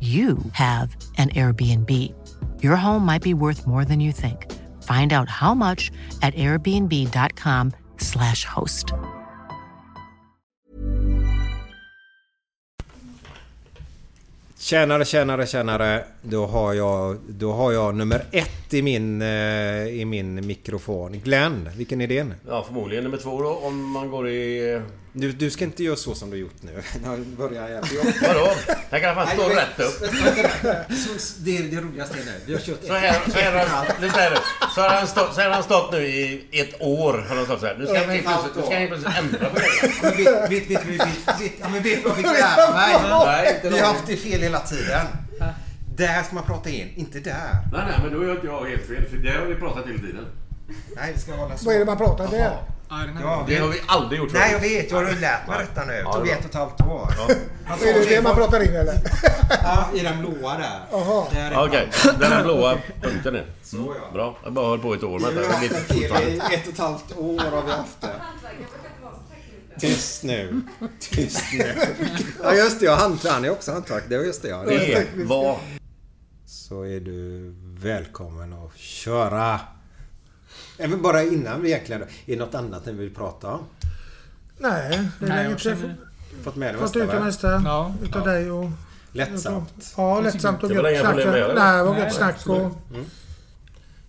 you have an Airbnb. Your home might be worth more than you think. Find out how much at airbnb.com/slash host. Tjänare, tjänare, tjänare. Då har jag, då har jag nummer ett i min, eh, i min mikrofon. Glenn, vilken är din? Ja, förmodligen nummer två då om man går i... Du, du ska inte göra så som du gjort nu. börjar jag. Vadå? Jag kan fan stå rätt upp. Det är det roligaste nu. Vi har kört Så här, så här, har- lyssna här nu. Så har han stått, så här har han stått nu i ett år. Har han stått så här. Nu ska han helt plötsligt, nu ändra på det. Men vet, du vad vi fick lära mig? Nej, inte Vi har haft det fel hela tiden. Där ska man prata in, inte där. Nej, nej, men då är inte jag helt fel. För det har vi pratat hela tiden. Nej, vi ska hålla så. Vad är det man pratar där? Ja, Det har vi aldrig gjort Nej, jag förut. vet. Jag har lärt mig detta nu. Det Ja, tog det ett och ett halvt år. Han sa Är det det man pratar in eller? Ja, i den blåa där. Jaha. Ja, Okej, den här blåa punkten är. Så ja. Bra. Jag bara höll på ett år med detta. det i ett och ett halvt år har vi haft det. Tyst nu. Tyst nu. Ja just det, ja, han, han är också hantverk. Det var just det ja. Det var... Så är du välkommen att köra. Även bara innan vi egentligen... Är det något annat ni vill prata om? Nej, det är jag känner- Fått med det Fått mesta ut det mesta Ja. utav dig och... Lättsamt. Ja, lättsamt och Det var inga gött snack. problem med det, Nej, det var gött snack och...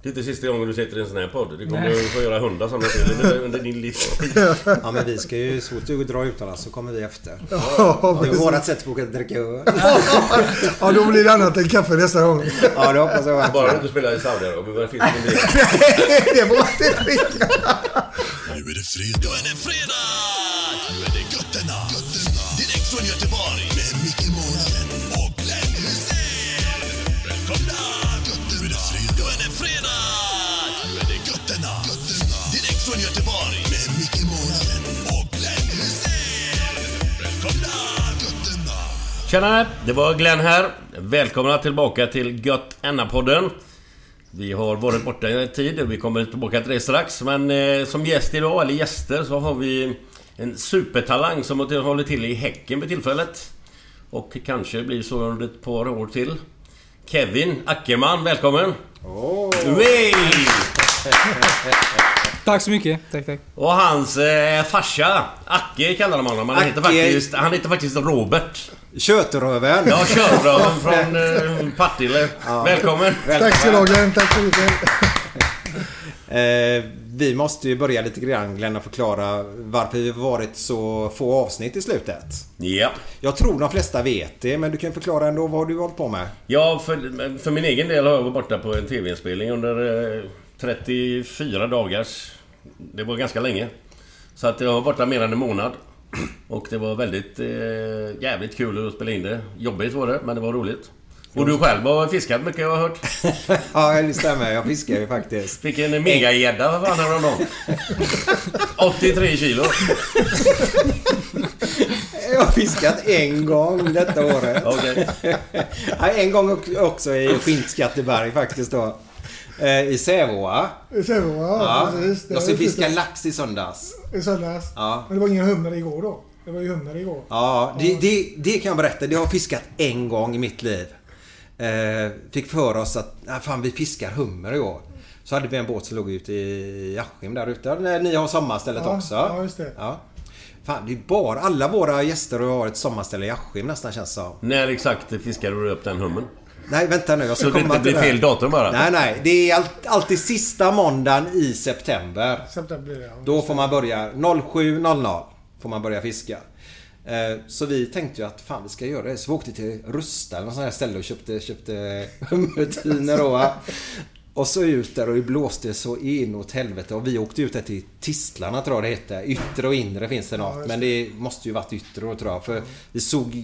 Det är inte sista gången du sitter i en sån här podd. Du kommer att få göra hundra sådana till under- under din livstid. Ja men vi ska ju... Så fort du drar utomlands så kommer vi efter. Ja, Det är vårat sätt att åka dricka öl. ja, då blir det annat än kaffe nästa gång. Ja det hoppas jag Bara du verkligen. inte spelar i Saudiarabien. Vad finns det med det? det var inte riktigt. Nu är det fredag. Nu är det fredag! Tjena! Det var Glenn här. Välkomna tillbaka till Gött podden Vi har varit borta en tid och vi kommer tillbaka till det strax. Men eh, som gäst idag, eller gäster, så har vi en supertalang som håller till i Häcken vid tillfället. Och kanske blir så under ett par år till. Kevin Ackerman, välkommen! Oh. Tack så mycket. Tack, tack. Och hans eh, farsa, Acke kallar de honom. Han heter faktiskt, han heter faktiskt Robert. Kötröven. Ja, körröven från eh, Partille. Välkommen! Tack ska du ha Glenn. Tack så mycket. Eh, vi måste ju börja lite grann Glenn och förklara varför vi har varit så få avsnitt i slutet. Ja. Jag tror de flesta vet det men du kan förklara ändå vad du har hållit på med. Ja, för, för min egen del har jag varit borta på en TV-inspelning under eh, 34 dagars... Det var ganska länge. Så att jag var borta mer än en månad. Och det var väldigt eh, jävligt kul att spela in det. Jobbigt var det, men det var roligt. Och du själv har fiskat mycket jag har hört. ja, det stämmer. Jag fiskar ju faktiskt. Fick en megagädda, vad fan häromdagen. 83 kilo. jag har fiskat en gång detta året. Ja, en gång också i Skinnskatteberg faktiskt då. Eh, I Säveåa. I Säveåa, ja, precis. Det Jag ska fiska lax i söndags. I söndags. Ja. Men det var ingen hummer igår då. Det var ju hummer igår. Ja, det, det, det kan jag berätta. Det har jag fiskat en gång i mitt liv. Eh, fick för oss att nej, fan, vi fiskar hummer i år. Så hade vi en båt som låg ute i Askim där ute. Där ni har sommarstället Ja, också. ja, just det. Ja. Fan, det är bara, alla våra gäster har ett sommarställe i Askim nästan känns det som. När exakt fiskade du upp den hummen? Nej, vänta nu. Jag ska Så det komma inte till blir det. fel datum bara? Nej, nej. Det är all, alltid sista måndagen i september. September det ja. Då får man börja 07.00 får man börja fiska. Eh, Så vi tänkte ju att fan vi ska göra det. Så vi åkte till Rusta eller något sånt här ställe och köpte, köpte hummertiner då. Och så ut där och det blåste så inåt helvete. Och vi åkte ut där till Tistlarna tror jag det heter. Yttre och inre finns det något. Men det måste ju varit yttre då tror jag. För vi såg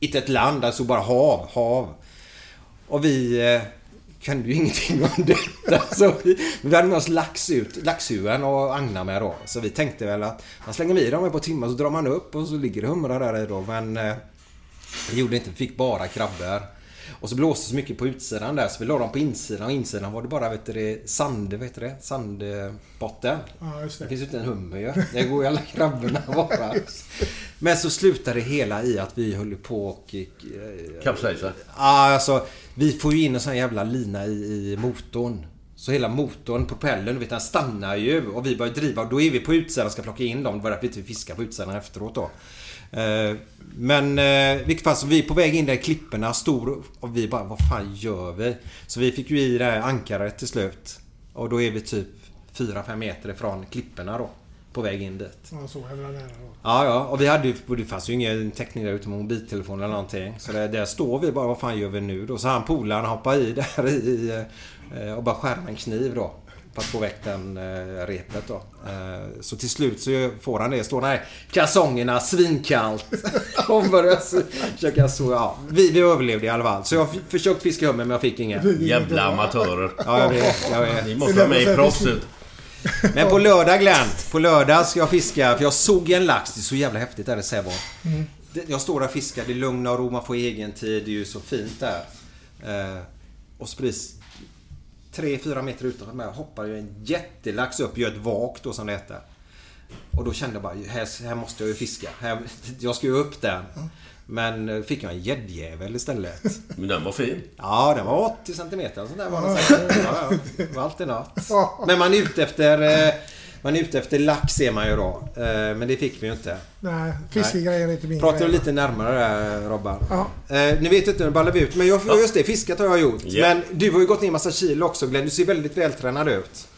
inte ett land, där såg bara hav, hav. Och vi eh, kunde ju ingenting om detta. Så vi, vi hade med oss lax ut, laxhuven och agnar med då. Så vi tänkte väl att man slänger med dem ett par timmar så drar man upp och så ligger det humrar där i då. Men eh, det gjorde inte, vi fick bara krabbor. Och så blåste det så mycket på utsidan där så vi la dem på insidan och insidan var det bara vet du, det, sand, vet du det, sandbotten. Ja, just Det det. finns ju inte en hummer ju. Det går ju alla krabborna bara. Men så slutade det hela i att vi höll på och... eh, Kapsejsa? Ja, alltså. Vi får ju in en sån här jävla lina i, i motorn. Så hela motorn, propellern, vet den stannar ju och vi börjar driva och då är vi på utsidan och ska plocka in dem. Det var därför vi inte fiskar på utsidan efteråt då. Eh, men eh, i vilket fall så vi är på väg in där i klipporna, stor och vi bara vad fan gör vi? Så vi fick ju i det här ankaret till slut. Och då är vi typ 4-5 meter ifrån klipporna då. På väg in dit. Ja, så jävla nära då. Ja, ja. Och vi hade ju, det fanns ju ingen täckning där ute med mobiltelefon eller någonting. Så där, där står vi bara, vad fan gör vi nu då? Så han polaren hoppar i där i eh, och bara skär med en kniv då. För att få väck den eh, repet då. Eh, så till slut så får han det. Står där kalsongerna svinkallt. och börjar försöka så, ja. Vi, vi överlevde i alla fall. Så jag f- försökte fiska hummer men jag fick ingen. Jävla amatörer. Ja, jag vet. Jag vet. Ni måste vara med i proffset. Men på lördag Glenn, på lördag ska jag fiska. För jag såg en lax. Det är så jävla häftigt där i Säveån. Det- Jag står där och fiskar. Det är lugn och ro. Man får egen tid. Det är ju så fint där. Eh, och så precis 3-4 meter utanför mig hoppar ju en jättelax upp. Gör ett vak då som det heter. Och då kände jag bara, här, här måste jag ju fiska. Här, jag ska ju upp där. Men eh, fick jag en gäddjävel istället. Men den var fin. Ja, den var 80 cm. Sånt där var den säkert. Ja, ja. Det var alltid något. Men man är ute efter... eh, Man är ute efter lax ser man ju då. Eh, Men det fick vi ju inte. Nej, fiskegrejer är inte min Pratar du lite närmare där Robban? Ja. Eh, Nu vet inte, nu ballar vi ut. Men jag, just det, fiskat har jag gjort. Ja. Men du har ju gått ner massa kilo också Glenn. Du ser väldigt vältränad ut.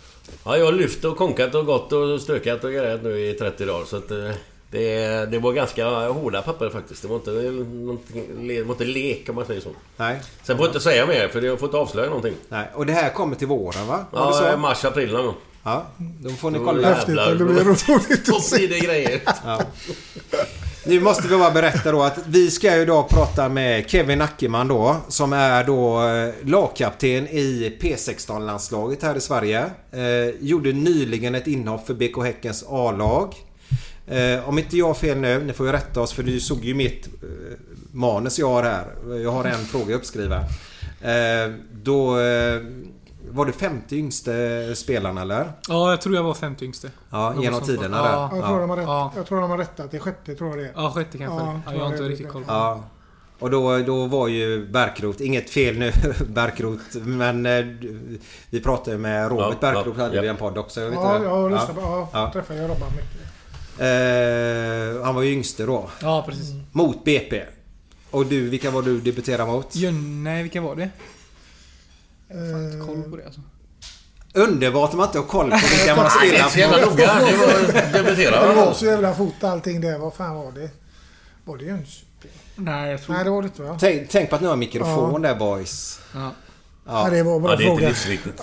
Ja, jag har lyft och konkat och gått och stökat och grejat nu i 30 dagar. Så att eh, det, det var ganska hårda papper faktiskt. Det var inte, det var inte lek om man säger så. Nej. Sen får jag inte säga mer för jag får inte avslöja någonting. Nej. Och det här kommer till våren va? Var Ja, så? mars, april någon gång. Ja, då får ni Då kolla. Häftigt, det blir då- roligt Då att se. det grejer. Nu måste vi bara berätta då att vi ska ju idag prata med Kevin Ackerman då som är då eh, lagkapten i P16-landslaget här i Sverige. Eh, gjorde nyligen ett inhopp för BK Häckens A-lag. Eh, om inte jag har fel nu, ni får ju rätta oss för du såg ju mitt eh, manus jag har här. Jag har en fråga uppskriven. Eh, då eh, var det 50 yngste spelarna eller? Ja, jag tror jag var femte yngste. Ja, genom tiderna Ja. där. Jag tror, de har rätt, Ja. jag tror de har rättat till sjätte, tror jag det är. Ja, sjätte kanske. Ja, Ja, tror jag har jag inte det. riktigt koll på det. Ja. Och då, då var ju Bärkrot, inget fel nu Bärkrot, men eh, vi pratade med Robert Ja, Bärkrot ja, hade ja. vi en podd också. Jag vet Ja, jag lyssnar på... Ja, Ja. träffade jag Robban mycket. Eh, han var ju yngste då. Ja, precis. Mot BP. Och du, vilka var du debuterade mot? Jön, nej, vilka var det? Jag har fan inte koll på det alltså. Underbart om man inte har koll på vilka man jävla mot. noga. Det var Det debutera. var så jävla fort allting där. Vad fan var det? Var det Jöns? Nej, jag tror... Nej, det var det inte va? Tänk, tänk på att ni har en mikrofon där boys. Ja. Ja, det var en bra Ja, det är inte fråga. livsviktigt.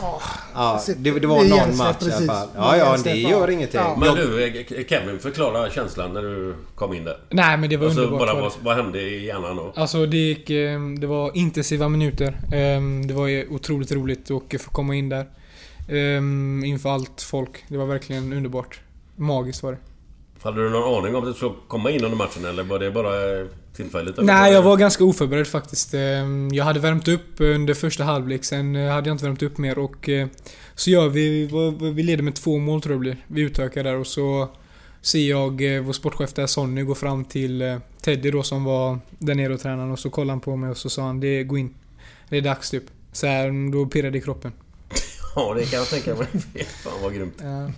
Ja, det, det var Vi någon match i alla precis. fall. Ja, ja, det ja. gör ingenting. Ja. Men du, eh, Kevin, förklara känslan när du kom in där. Nej, men det var Alltså, underbart. bara det. vad, vad hände i hjärnan då? Alltså det gick... eh, Det var intensiva minuter. Ehm, Det var otroligt roligt att få komma in där. Ehm, Inför allt folk. Det var verkligen underbart. Magiskt var det. Hade du någon aning om att du skulle komma in under matchen eller var det bara eh, tillfälligt? Nej, jag var ganska oförberedd faktiskt. Ehm, Jag hade värmt upp under första halvlek, sen eh, hade jag inte värmt upp mer och... eh, Så gör vi... Vi leder med två mål tror jag blir. Vi utökar där och så ser jag vår sportchef där, Sonny, gå fram till Teddy då som var där nere och tränade och så kollade han på mig och så sa han det gå in. Det är dags typ. Så här, då pirrade det i kroppen. Ja, det kan jag tänka mig. Fan vad grymt. Ja.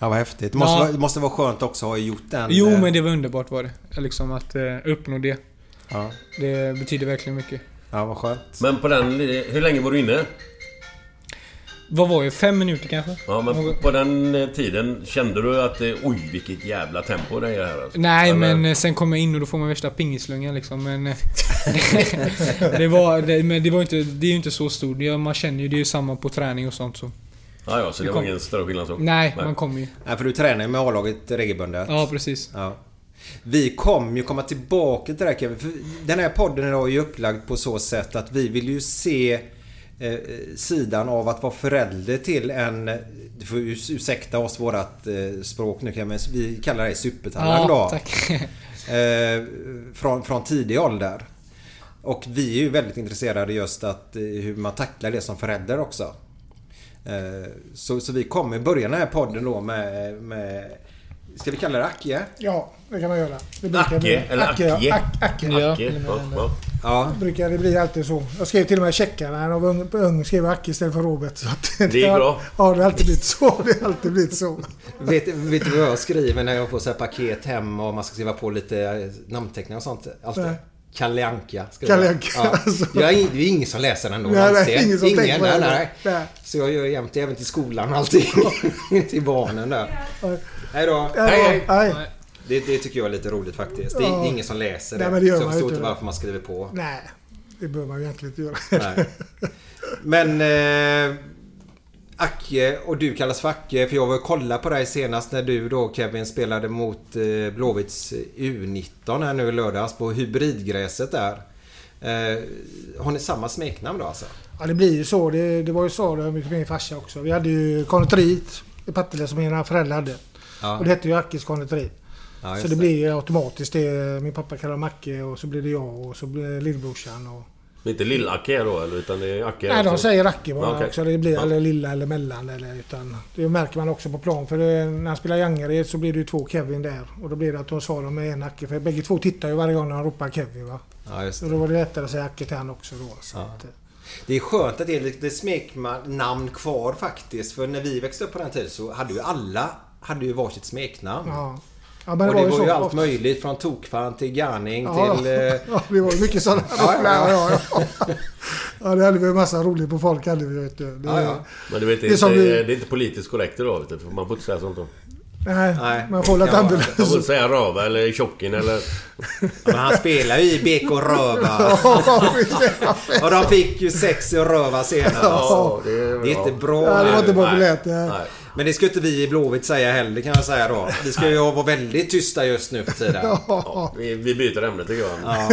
Ja, vad häftigt. Det måste, Ja. vara, måste vara skönt också att ha gjort den. Jo eh, men det var underbart var det. Liksom att eh, uppnå det. Ja, Det betyder verkligen mycket. ja vad skönt. Men på den... Hur länge var du inne? Vad var det? Fem minuter kanske? Ja, men på den eh, tiden kände du att... Oj, vilket jävla tempo det är här alltså. Nej, Eller- men sen kom jag in och då får man värsta pingislungan liksom. Men... det var... Det, men det var inte... Det är ju inte så stort. Man känner ju, det är ju samma på träning och sånt så. Ja, ja, så det Det var kom- ingen större skillnad så? Nej, man kommer ju. Nej, för du tränar ju med A-laget regelbundet. Ja, precis. Ja. Vi kommer ju komma tillbaka till det här Kevin. För den här podden idag är ju upplagd på så sätt att vi vill ju se eh, sidan av att vara förälder till en... Du får urs- ursäkta oss vårat eh, språk nu Kevin. Vi kallar det supertalang då. Ja, tack. Eh, från, från tidig ålder. Och vi är ju väldigt intresserade just att eh, hur man tacklar det som förälder också. Eh, så, så vi kommer börja den här podden då med, med Ska vi kalla det Acke? Ja, det kan man göra. Det brukar Acke, bli- eller Acke, Acke. Acke. Ja. Okej, ja, ja. Ja. Brukar det bli alltid så. Jag skrev till och med checkarna när jag var ung, ung skrev Acke istället för Robert. Så att Det gick bra. Ja, det har alltid blivit så. Det har alltid blivit så. Vet, vet du vad jag skriver när jag får så här paket hem och man ska skriva på lite eh, namnteckningar och sånt? Alltid. Nej. Kalle Anka. Kalle jag. Anka, Ja. alltså. Jag är, det är ingen som läser den då. Nej, nej, ingen som tänker på nej, nej. Nej. Så jag gör jämt även till skolan och allting. till barnen där. Hej då. Ja, Hej, hej. Nej. Det, det tycker jag är lite roligt faktiskt. Det är, Ja. ingen som läser det. Nej, men det gör så jag förstår inte varför man skriver på. Nej, det bör man ju egentligen inte göra. Nej. Men... Eh, Acke och du kallas för Acke för jag var och kollade på dig senast när du då Kevin spelade mot eh, Blåvitts U19 här nu i lördags på hybridgräset där. Eh, har ni samma smeknamn då alltså? Ja, det blir ju så. Det, det var ju så det med min farsa också. Vi hade ju konditoriet i Partille som mina föräldrar hade. Ja, Och det hette ju Ackes konditori. ja, så det blir ju automatiskt det. Min pappa kallar Macke och så blir det jag och så blir det lillbrorsan. Och... Inte Lill-Acke då eller? Utan det är Acke? Nej, de också. säger Acke bara okej. också. Det blir Ja. eller lilla eller mellan. Eller, utan, det märker man också på plan. För det, när han spelar i Angered så blir det ju två Kevin där. Och då blir det att de svarar med en Acke. För bägge två tittar ju varje gång när han ropar Kevin. Va? ja, just Så det. då var det lättare att säga Acke till han också då. Så Ja. att, eh, Det är skönt att det är lite smeknamn kvar faktiskt. För när vi växte upp på den tiden så hade ju alla hade ju varsitt smeknamn. ja. Ja, men och det var ju så. allt möjligt från tokfan till garning Ja, till... Eh, ja, det var ju mycket sådana. Ja, ja, ja, ja, ja. ja, det hade vi en massa roligt på folk. Hade vi, vet du. Det, ja, ja. Men du vet, det, Det är är som inte, vi- det är inte politiskt korrekt idag vet du. för Man får inte säga sånt då. Nej, Nej. man får hålla Ja, Man får säga rava eller tjocken eller... Men han spelar ju i BK Röva. Ja. Och de fick ju sex i Röva senast. Ja, det är, Det är inte bra. Ja, det var inte populärt. ja. Nej. Men det ska inte vi i Blåvitt säga heller kan jag säga då. Vi ska ju vara väldigt tysta just nu för tiden. Ja, vi, vi byter ämne tycker jag. Ja.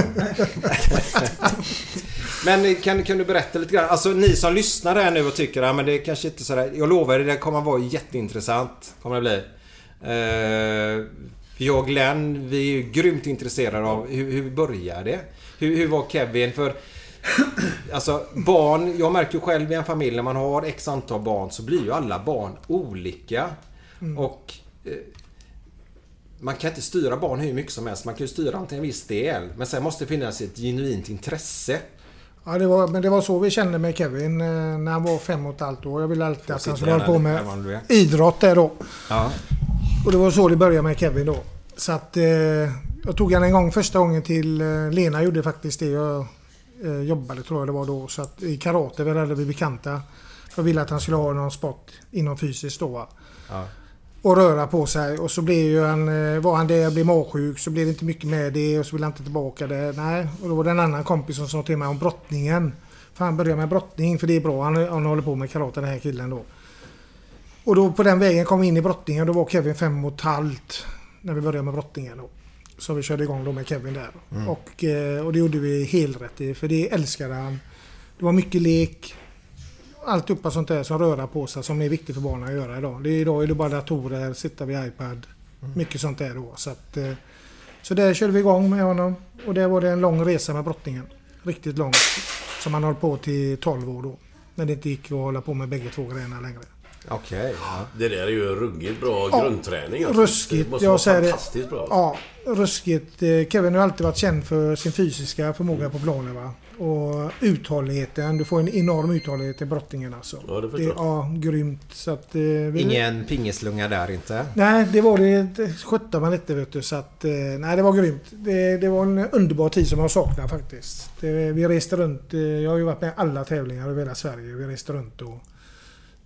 Men kan, kan du berätta lite grann? Alltså ni som lyssnar här nu och tycker att men det är kanske inte sådär. Jag lovar det kommer vara jätteintressant. Kommer det bli. Eh, för jag och Glenn, vi är ju grymt intresserade av hur, hur börjar det? Hur, hur var Kevin? För Alltså barn, jag märker ju själv i en familj när man har x antal barn så blir ju alla barn olika. Och eh, man kan inte styra barn hur mycket som helst. Man kan ju styra dem till en viss del. Men sen måste det finnas ett genuint intresse. Ja, det var, men det var så vi kände med Kevin eh, när han var fem och ett halvt år. Jag ville alltid att han skulle hålla på med idrott där då. Ja. Och det var så det började med Kevin då. Så att eh, jag tog han en gång första gången till eh, Lena gjorde faktiskt det. Jag eh, jobbade tror jag det var då. Så att i karate var hade vi bekanta. Jag ville att han skulle ha någon sport inom fysiskt då. Ja. Och röra på sig. Och så blev ju han, eh, var han där, blev magsjuk så blev det inte mycket med det och så ville han inte tillbaka det. Nej. Och då var det en annan kompis som sa till mig om brottningen. För han började med brottning för det är bra. Han, han håller på med karate den här killen då. Och då på den vägen kom vi in i brottningen. Då var Kevin fem och ett halvt. När vi började med brottningen då. Så vi körde igång då med Kevin där. Och, eh, och det gjorde vi helt rätt i. För det älskade han. Det var mycket lek. Alltihopa sånt där som röra på sig som är viktigt för barnen att göra idag. Det är, idag är det bara datorer, sitta vid iPad. Mycket sånt där då. Så, att, eh, så där körde vi igång med honom. Och det var det en lång resa med brottningen. Riktigt lång. Som han höll på till 12 år då. När det inte gick att hålla på med bägge två grejerna längre. Okej. ja. Det där är ju ruggigt bra Ja, grundträning. alltså. Ruskigt. Det måste Jag vara säger det. fantastiskt bra. Ja, ruskigt. Eh, Kevin har alltid varit känd för sin fysiska förmåga på planen. Va? Och uthålligheten. Du får en enorm uthållighet i brottningen alltså. Ja, det förstår jag. Ja, grymt. Så att, eh, vi... Ingen pingislunga där inte? Nej, det var det. det skötte man inte vet du. Så att, eh, nej, det var grymt. Det, det var en underbar tid som jag saknar faktiskt. Det, vi reste runt. eh, Jag har ju varit med alla tävlingar över hela Sverige. Vi reste runt och...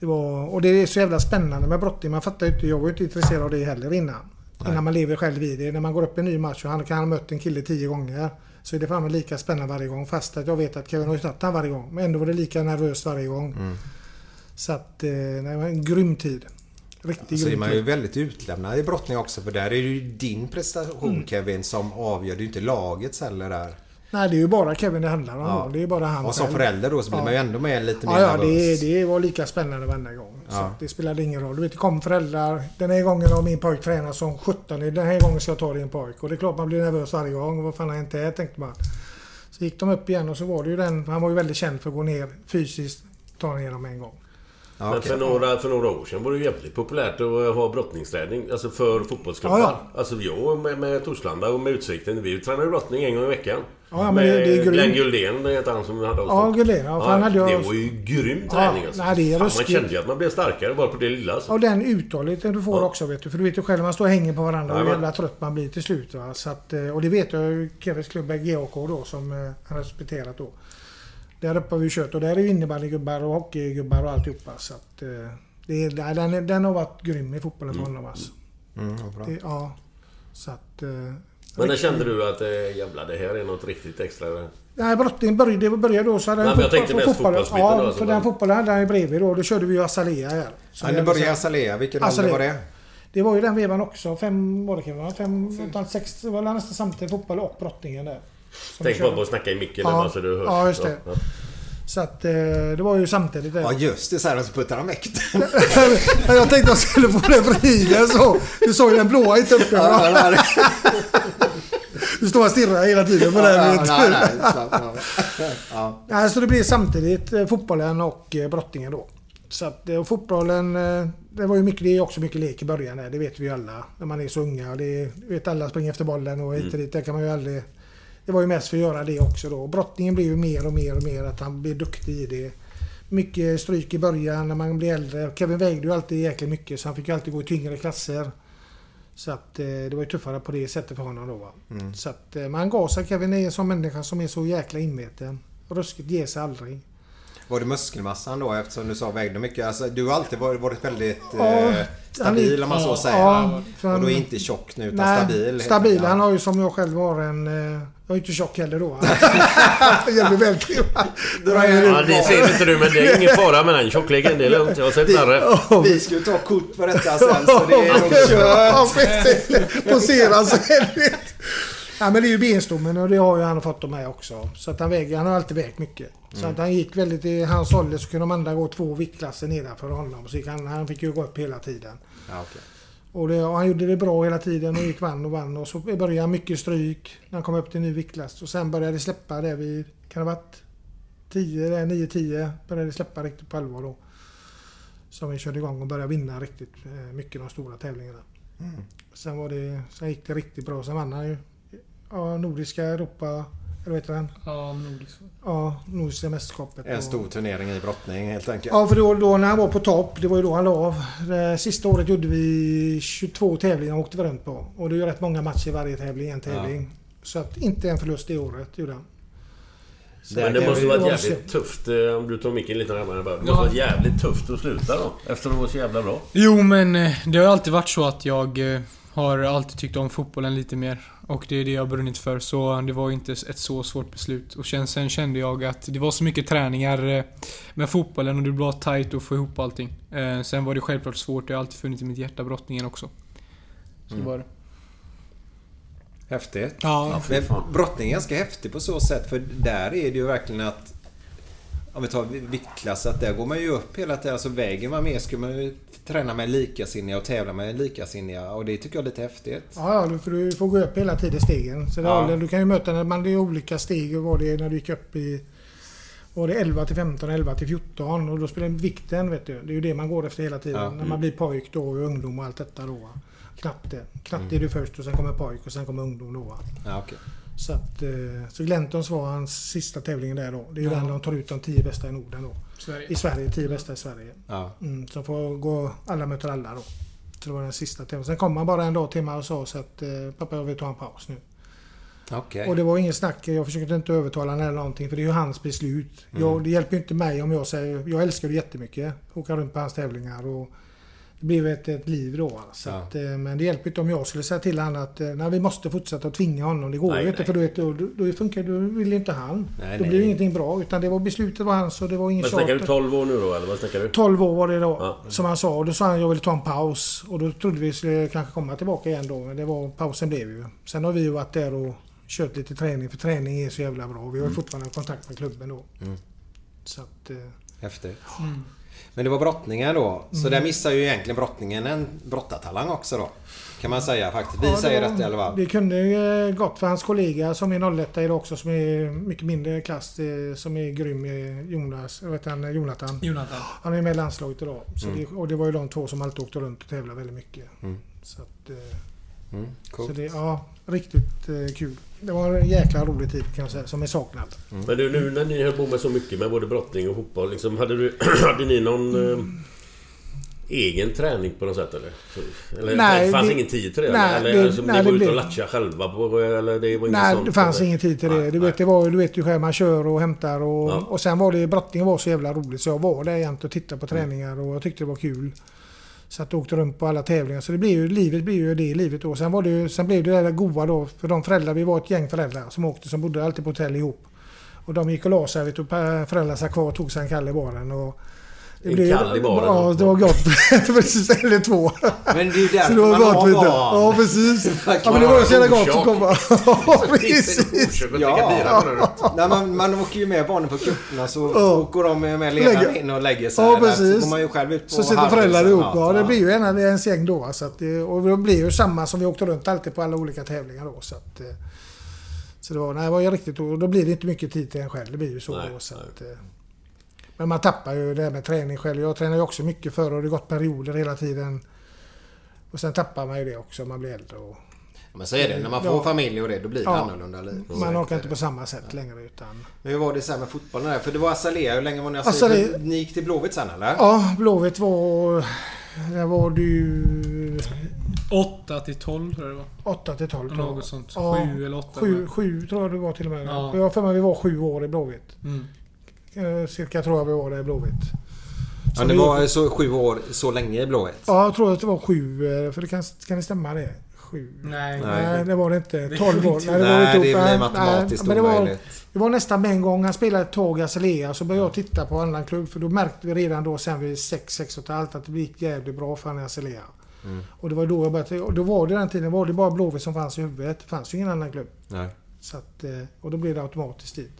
Det var, och det är så jävla spännande med brottning. Man fattar ju inte. Jag var ju inte intresserad av det heller innan. Innan man lever själv i det. När man går upp i en ny match och han kan ha mött en kille tio gånger. Så är det fan lika spännande varje gång. Fast att jag vet att Kevin har ju tagit han varje gång. Men ändå var det lika nervöst varje gång. Mm. Så att... eh, nej, Det var en grym tid. Riktigt Så är grym man ju väldigt utlämnad i brottning också för där är det ju din prestation Mm. Kevin som avgör. Det är ju inte lagets heller där. Nej, det är ju bara Kevin det handlar om. Ja. Det är bara han Och som själv. förälder då så blir Ja. man ju ändå med lite mer Ja, ja det, det var lika spännande varenda gång. Så Ja. att det spelade ingen roll. Du vet, det kom föräldrar. Den här gången har min pojk tränat som 17. Den här gången ska jag ta din pojk. Och det är klart man blir nervös varje gång. Vad fan har hänt här? Tänkte man. Så gick de upp igen och så var det ju den. Han var ju väldigt känd för att gå ner fysiskt. Ta den igenom en gång. Ja, Men okej. för några, för några år sedan var det jävligt populärt att ha brottningsträning. Alltså för fotbollsklubbar. Ja, ja. Alltså jag med, med Torslanda och med Utsikten. Vi tränar ju brottning en gång i veckan. Ja, men med det- det är. Glenn Guldén heter han som hade oss. Ja, Guldén, ja, hade Det var ju grym Ja, träning alltså. nej, det är Fan, man kände ju att man blev starkare bara på det lilla. Alltså. Och den uthålligheten du får Ja. också vet du. För du vet ju själv man står och hänger på varandra och hur jävla trött man blir till slut. Va? Så att, eh, och det vet jag ju Kevins klubb GAK då som eh, han respekterat då. Där uppe har vi kört och där är ju innebandygubbar och hockeygubbar och alltihopa. Så att, eh, det är, den, den har varit grym i fotbollen för honom alltså. Mm. Det, ja. Så att... Eh, Men när riktigt- kände du att eh, jävlar det här är något riktigt extra? Nej, brottning började, det började då så hade Nej, men jag fotboll- tänkte mest fotbollen- fotbollsbiten Ja, då, alltså, för den fotbollen hade han ju bredvid då. Då körde vi ju Azalea här. Så Ja, börjar så- Azalea. Vilken ålder det- var det? Det var ju den vevan också. Fem var det kan vara. Fem, fem, fem sex. Det var nästan samtidigt fotboll och brottningen där. Tänk bara på att snacka i micken Ja. så du hörs. Ja, just det. Ja. Så att eh, det var ju samtidigt. Ja just det, så här så puttar han väck den. jag tänkte jag skulle få det vriden så. Du såg ju den blåa inte uppe. Ja. Du står och stirrar hela tiden på Ja, den. ja, nej, nej, av. Ja. Nej, så det blir samtidigt eh, fotbollen och eh, brottningen då. Så att eh, fotbollen, det var ju mycket, det är också mycket lek i början det vet vi ju alla. När man är så unga. och Det är, vet alla springer efter bollen och hit och dit. Där kan man ju aldrig... Det var ju mest för att göra det också då. Brottningen blir ju mer och mer och mer att han blir duktig i det. Mycket stryk i början när man blir äldre. Kevin vägde ju alltid jäkligt mycket så han fick ju alltid gå i tyngre klasser. Så att eh, det var ju tuffare på det sättet för honom då. Va? Så att eh, man gav sig. Kevin är en sån människa som är så jäkla inmeten. Ruskigt ger sig aldrig. Var det muskelmassan då eftersom du sa vägde mycket? Alltså, du har alltid varit, väldigt Ja, eh, stabil är- om man så säger. ja, för och då är inte tjock nu utan Nej, stabil. Stabil. Han har ju som jag själv har en... eh, Jag är inte tjock heller då. Jävligt vältrimad. Ja, det ser inte du men det är ingen fara med den tjockleken. Det är lugnt. Jag har sett värre. Vi ska ju ta kort på detta sen så det är nog kört. Posera sig. Ja, men det är ju benstommen och det har ju han fått de här också. Så att han väger, han har alltid vägt mycket. Så att han gick väldigt i hans ålder så kunde de andra gå två viktklasser nedanför honom. Så han, han fick ju gå upp hela tiden. Ja, okej. Och, det, och han gjorde det bra hela tiden och gick vann och vann. Och så började han mycket stryk när han kom upp till ny viktklass. Och sen började det släppa där vid, kan det ha varit 10, där, 9-10 började det släppa riktigt på allvar då. Som vi körde igång och började vinna riktigt eh, mycket de stora tävlingarna. Sen, var det, sen gick det riktigt bra. Sen vann han ju ja, Nordiska Europa, eller vad heter den? Ja, nordisk. Ja, Nordiska mästerskapet. En Och- stor turnering i brottning helt enkelt. Ja, för då, då när han var på topp, det var ju då han la av. Det sista året gjorde vi 22 tävlingar och åkte vi runt på. Och det är ju rätt många matcher i varje tävling, en tävling. Så att inte en förlust det året gjorde han. Så Men det det måste var- varit det var jävligt tufft eh, om du tar micken lite närmare bara. Det måste varit jävligt tufft att sluta då. Efter att det var så jävla bra. Jo, men eh, det har alltid varit så att jag eh, har alltid tyckt om fotbollen lite mer. Och det är det jag brunnit för. Så det var inte ett så svårt beslut. Och sen, sen kände jag att det var så mycket träningar eh, med fotbollen och det blev tight att få ihop allting. Eh, Sen var det självklart svårt. Det har alltid funnits i mitt hjärta, brottningen också. Så var det. Häftigt. Ja, Men brottning är ganska häftig på så sätt för där är det ju verkligen att om vi tar viktklass, att där går man ju upp hela tiden. Alltså väger man mer ska man ju träna med likasinniga och tävla med likasinniga. Och det tycker jag är lite häftigt. Ja, ja, för du får gå upp hela tiden stegen. Så Ja. du kan ju möta när man det är olika steg. Var det när du gick upp i... Var det 11 till 15, 11 till 14 och då spelar vikten vet du. Det är ju det man går efter hela tiden. Ja. När man blir pojk då och ungdom och allt detta då. Knatte. Knatte är du först och sen kommer pojk och sen kommer ungdom då. Ja, okej. Så att... eh, Så Glentons var hans sista tävling där då. Det är ju Ja. den de tar ut de 10 bästa i Norden då. Sverige. I Sverige, 10 bästa i Sverige. Ja. Mm, som får gå alla möter alla då. Så det var den sista tävlingen. Sen kom han bara en dag till mig och sa så att eh, pappa jag vill ta en paus nu. Okej. Och det var ingen snack. Jag försökte inte övertala honom eller någonting för det är ju hans beslut. Mm. Jag, det hjälper ju inte mig om jag säger... Jag älskar det jättemycket. Åka runt på hans tävlingar och... Det blir ett, ett liv då. Så Ja. att, eh, men det hjälper inte om jag skulle säga till honom att eh, nej, vi måste fortsätta att tvinga honom. Det går Nej, ju inte för då, då, då funkar då vill inte han. Nej, då blir det ingenting bra. Utan det var beslutet var hans och det var ingen Men snackar du tjat. 12 år nu då eller vad snackar du? 12 år var det då, Ja. som han sa. Och då sa han att jag ville ta en paus. Och då trodde vi skulle kanske komma tillbaka igen då. Men det var, pausen blev ju. Sen har vi ju varit där och kört lite träning. För träning är så jävla bra. Vi har ju fortfarande kontakt med klubben då. Mm. Så att... eh, Häftigt. Mm. Men det var brottningar då. Så Mm. där missar ju egentligen brottningen en brottartalang också då. Kan man säga faktiskt. Vi ja, det säger rätt i alla fall. Det kunde ju gått för hans kollega som är 01 idag också. Som är mycket mindre klass. eh, Som är grym. eh, Jonas, heter han? Jonathan. Jonathan. Han är med i landslaget idag. Så Mm. det, och det var ju de två som alltid åkte runt och tävlade väldigt mycket. Mm. Så att... Mm, Så coolt. det, ja, riktigt eh, kul. Det var en jäkla rolig tid kan jag säga, som är saknad. Men du, nu när ni höll på med så mycket med både brottning och fotboll. Liksom, hade, du, hade ni någon eh, egen träning på något sätt eller? Så- Eller Nej, det fanns det- ingen tid till det? nej, eller det- alltså, nej, ni var ute och latchade själva på, eller det var Nej, sånt? det fanns eller? ingen tid till det. Nej, Du nej. vet, det var, du vet ju själv, man kör och hämtar och, Ja. och sen var det brottningen var så jävla roligt så jag var där jämt och tittade på träningar och jag tyckte det var kul. Så att jag åkte runt på alla tävlingar. Så det blir ju, livet blir ju det livet då. Sen, var det ju, sen blev det där goa då. För de föräldrar, vi var ett gäng föräldrar som åkte som bodde alltid på hotell ihop. Och de gick och la sig och föräldrarna satt kvar och tog sig en kall i baren. Och en blev- kall i baren? Ja, det var gott. Precis, eller två. Men det är ju Så därför det var man gott har barn. Ja precis. Ja men det var ju så jävla gott att komma. Ja precis. Ja. Nej, man, man åker ju med barnen på cuperna så Ja. åker de med ledaren in och lägger sig. Ja, där. precis. Så går man ju själv ut på Så sitter föräldrar ihop. Ja, det blir ju en, det ens gäng då. Så att det, och det blir ju samma som vi åkte runt alltid på alla olika tävlingar då. Så, att, eh, så det var, nej, det var ju riktigt och då blir det inte mycket tid till en själv. Det blir ju så. Nej, då, så att, eh, men man tappar ju det här med träning själv. Jag tränar ju också mycket förr och det har gått perioder hela tiden. Och sen tappar man ju det också om man blir äldre. Och Men så är det. När man får Ja. familj och det, då blir det Ja. annorlunda liv. man orkar inte det. på samma sätt längre. Utan, Men hur var det sen med fotbollen där? För det var Azalea. Hur länge var ni i Azalea? Azalea- Ni gick till Blåvitt sen eller? ja, Blåvitt var... Där var du... 8 till 12 tror jag det var. 8 till 12 tror jag. Något sånt. Ja, 7 eller 8. Sju, sju tror jag det var till och med. Ja. Jag har för mig vi var sju år i Blåvitt. Mm. Eh, Cirka tror jag vi var där i Blåvitt. Ja, det var så sju år så länge i Blåvitt. Ja, jag tror att det var sju. eh, För det kan, kan det stämma det? Sju? Nej. Nej, det var det inte. 12 år. Nej, det var Nej, inte det blir matematiskt nej, men det var, omöjligt. det var nästan med en gång. Han spelade ett tag i Azalea. Så började jag titta på annan klubb. För då märkte vi redan då sen vid 6, 6 och ett halvt att det gick jävligt bra för han i Azalea. Mm. Och det var då jag började... Och då var det den tiden var det bara Blåvitt som fanns i huvudet. Det fanns ju ingen annan klubb. Nej. Så att, eh, och då blev det automatiskt dit.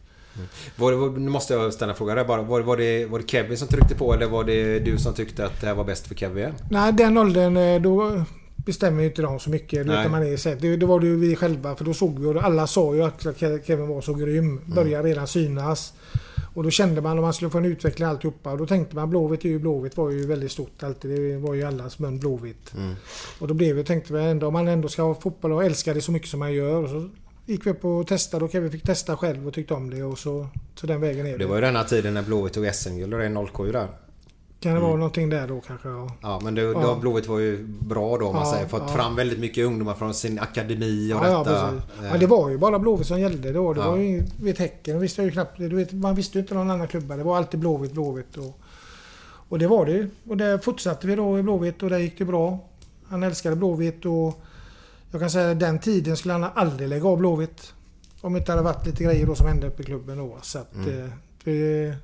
Var det, var, nu måste jag ställa en fråga där bara. Var, var, det, var det Kevin som tryckte på eller var det du som tyckte att det här var bäst för Kevin? Nej, den åldern eh, då bestämmer ju inte de så mycket. Nej. man är det, det var det ju vi själva. För då såg vi och alla sa ju att Ke- Kevin var så grym. Började redan synas. Och då kände man om man skulle få en utveckling alltihopa. Och då tänkte man Blåvitt är ju Blåvitt var ju väldigt stort alltid. Det var ju allas mun Blåvitt. Mm. Och då blev vi, tänkte vi ändå om man ändå ska ha fotboll och älska det så mycket som man gör. Så gick vi upp och testade och Kevin fick testa själv och tyckte om det. Och så, så den vägen är Det det. var ju denna tiden när Blåvitt tog SM-guld och det är 07 där. Kan det vara någonting där då kanske? Ja. Ja men det, då, Ja. Blåvitt var ju bra då om man Ja, säger. Fått ja. fram väldigt mycket ungdomar från sin akademi och Ja, ja, detta. precis. Eh, Men det var ju bara Blåvitt som gällde då. Det Ja. var ju, vet Häcken visste ju knappt. Du vet, man visste ju inte någon annan klubba. Det var alltid Blåvitt, Blåvitt. Och, och det var det ju. Och där fortsatte vi då i Blåvitt och där gick det bra. Han älskade Blåvitt och jag kan säga att den tiden skulle han aldrig lägga av Blåvitt. Om det inte hade varit lite grejer då som hände uppe i klubben då. Så att, Mm. eh,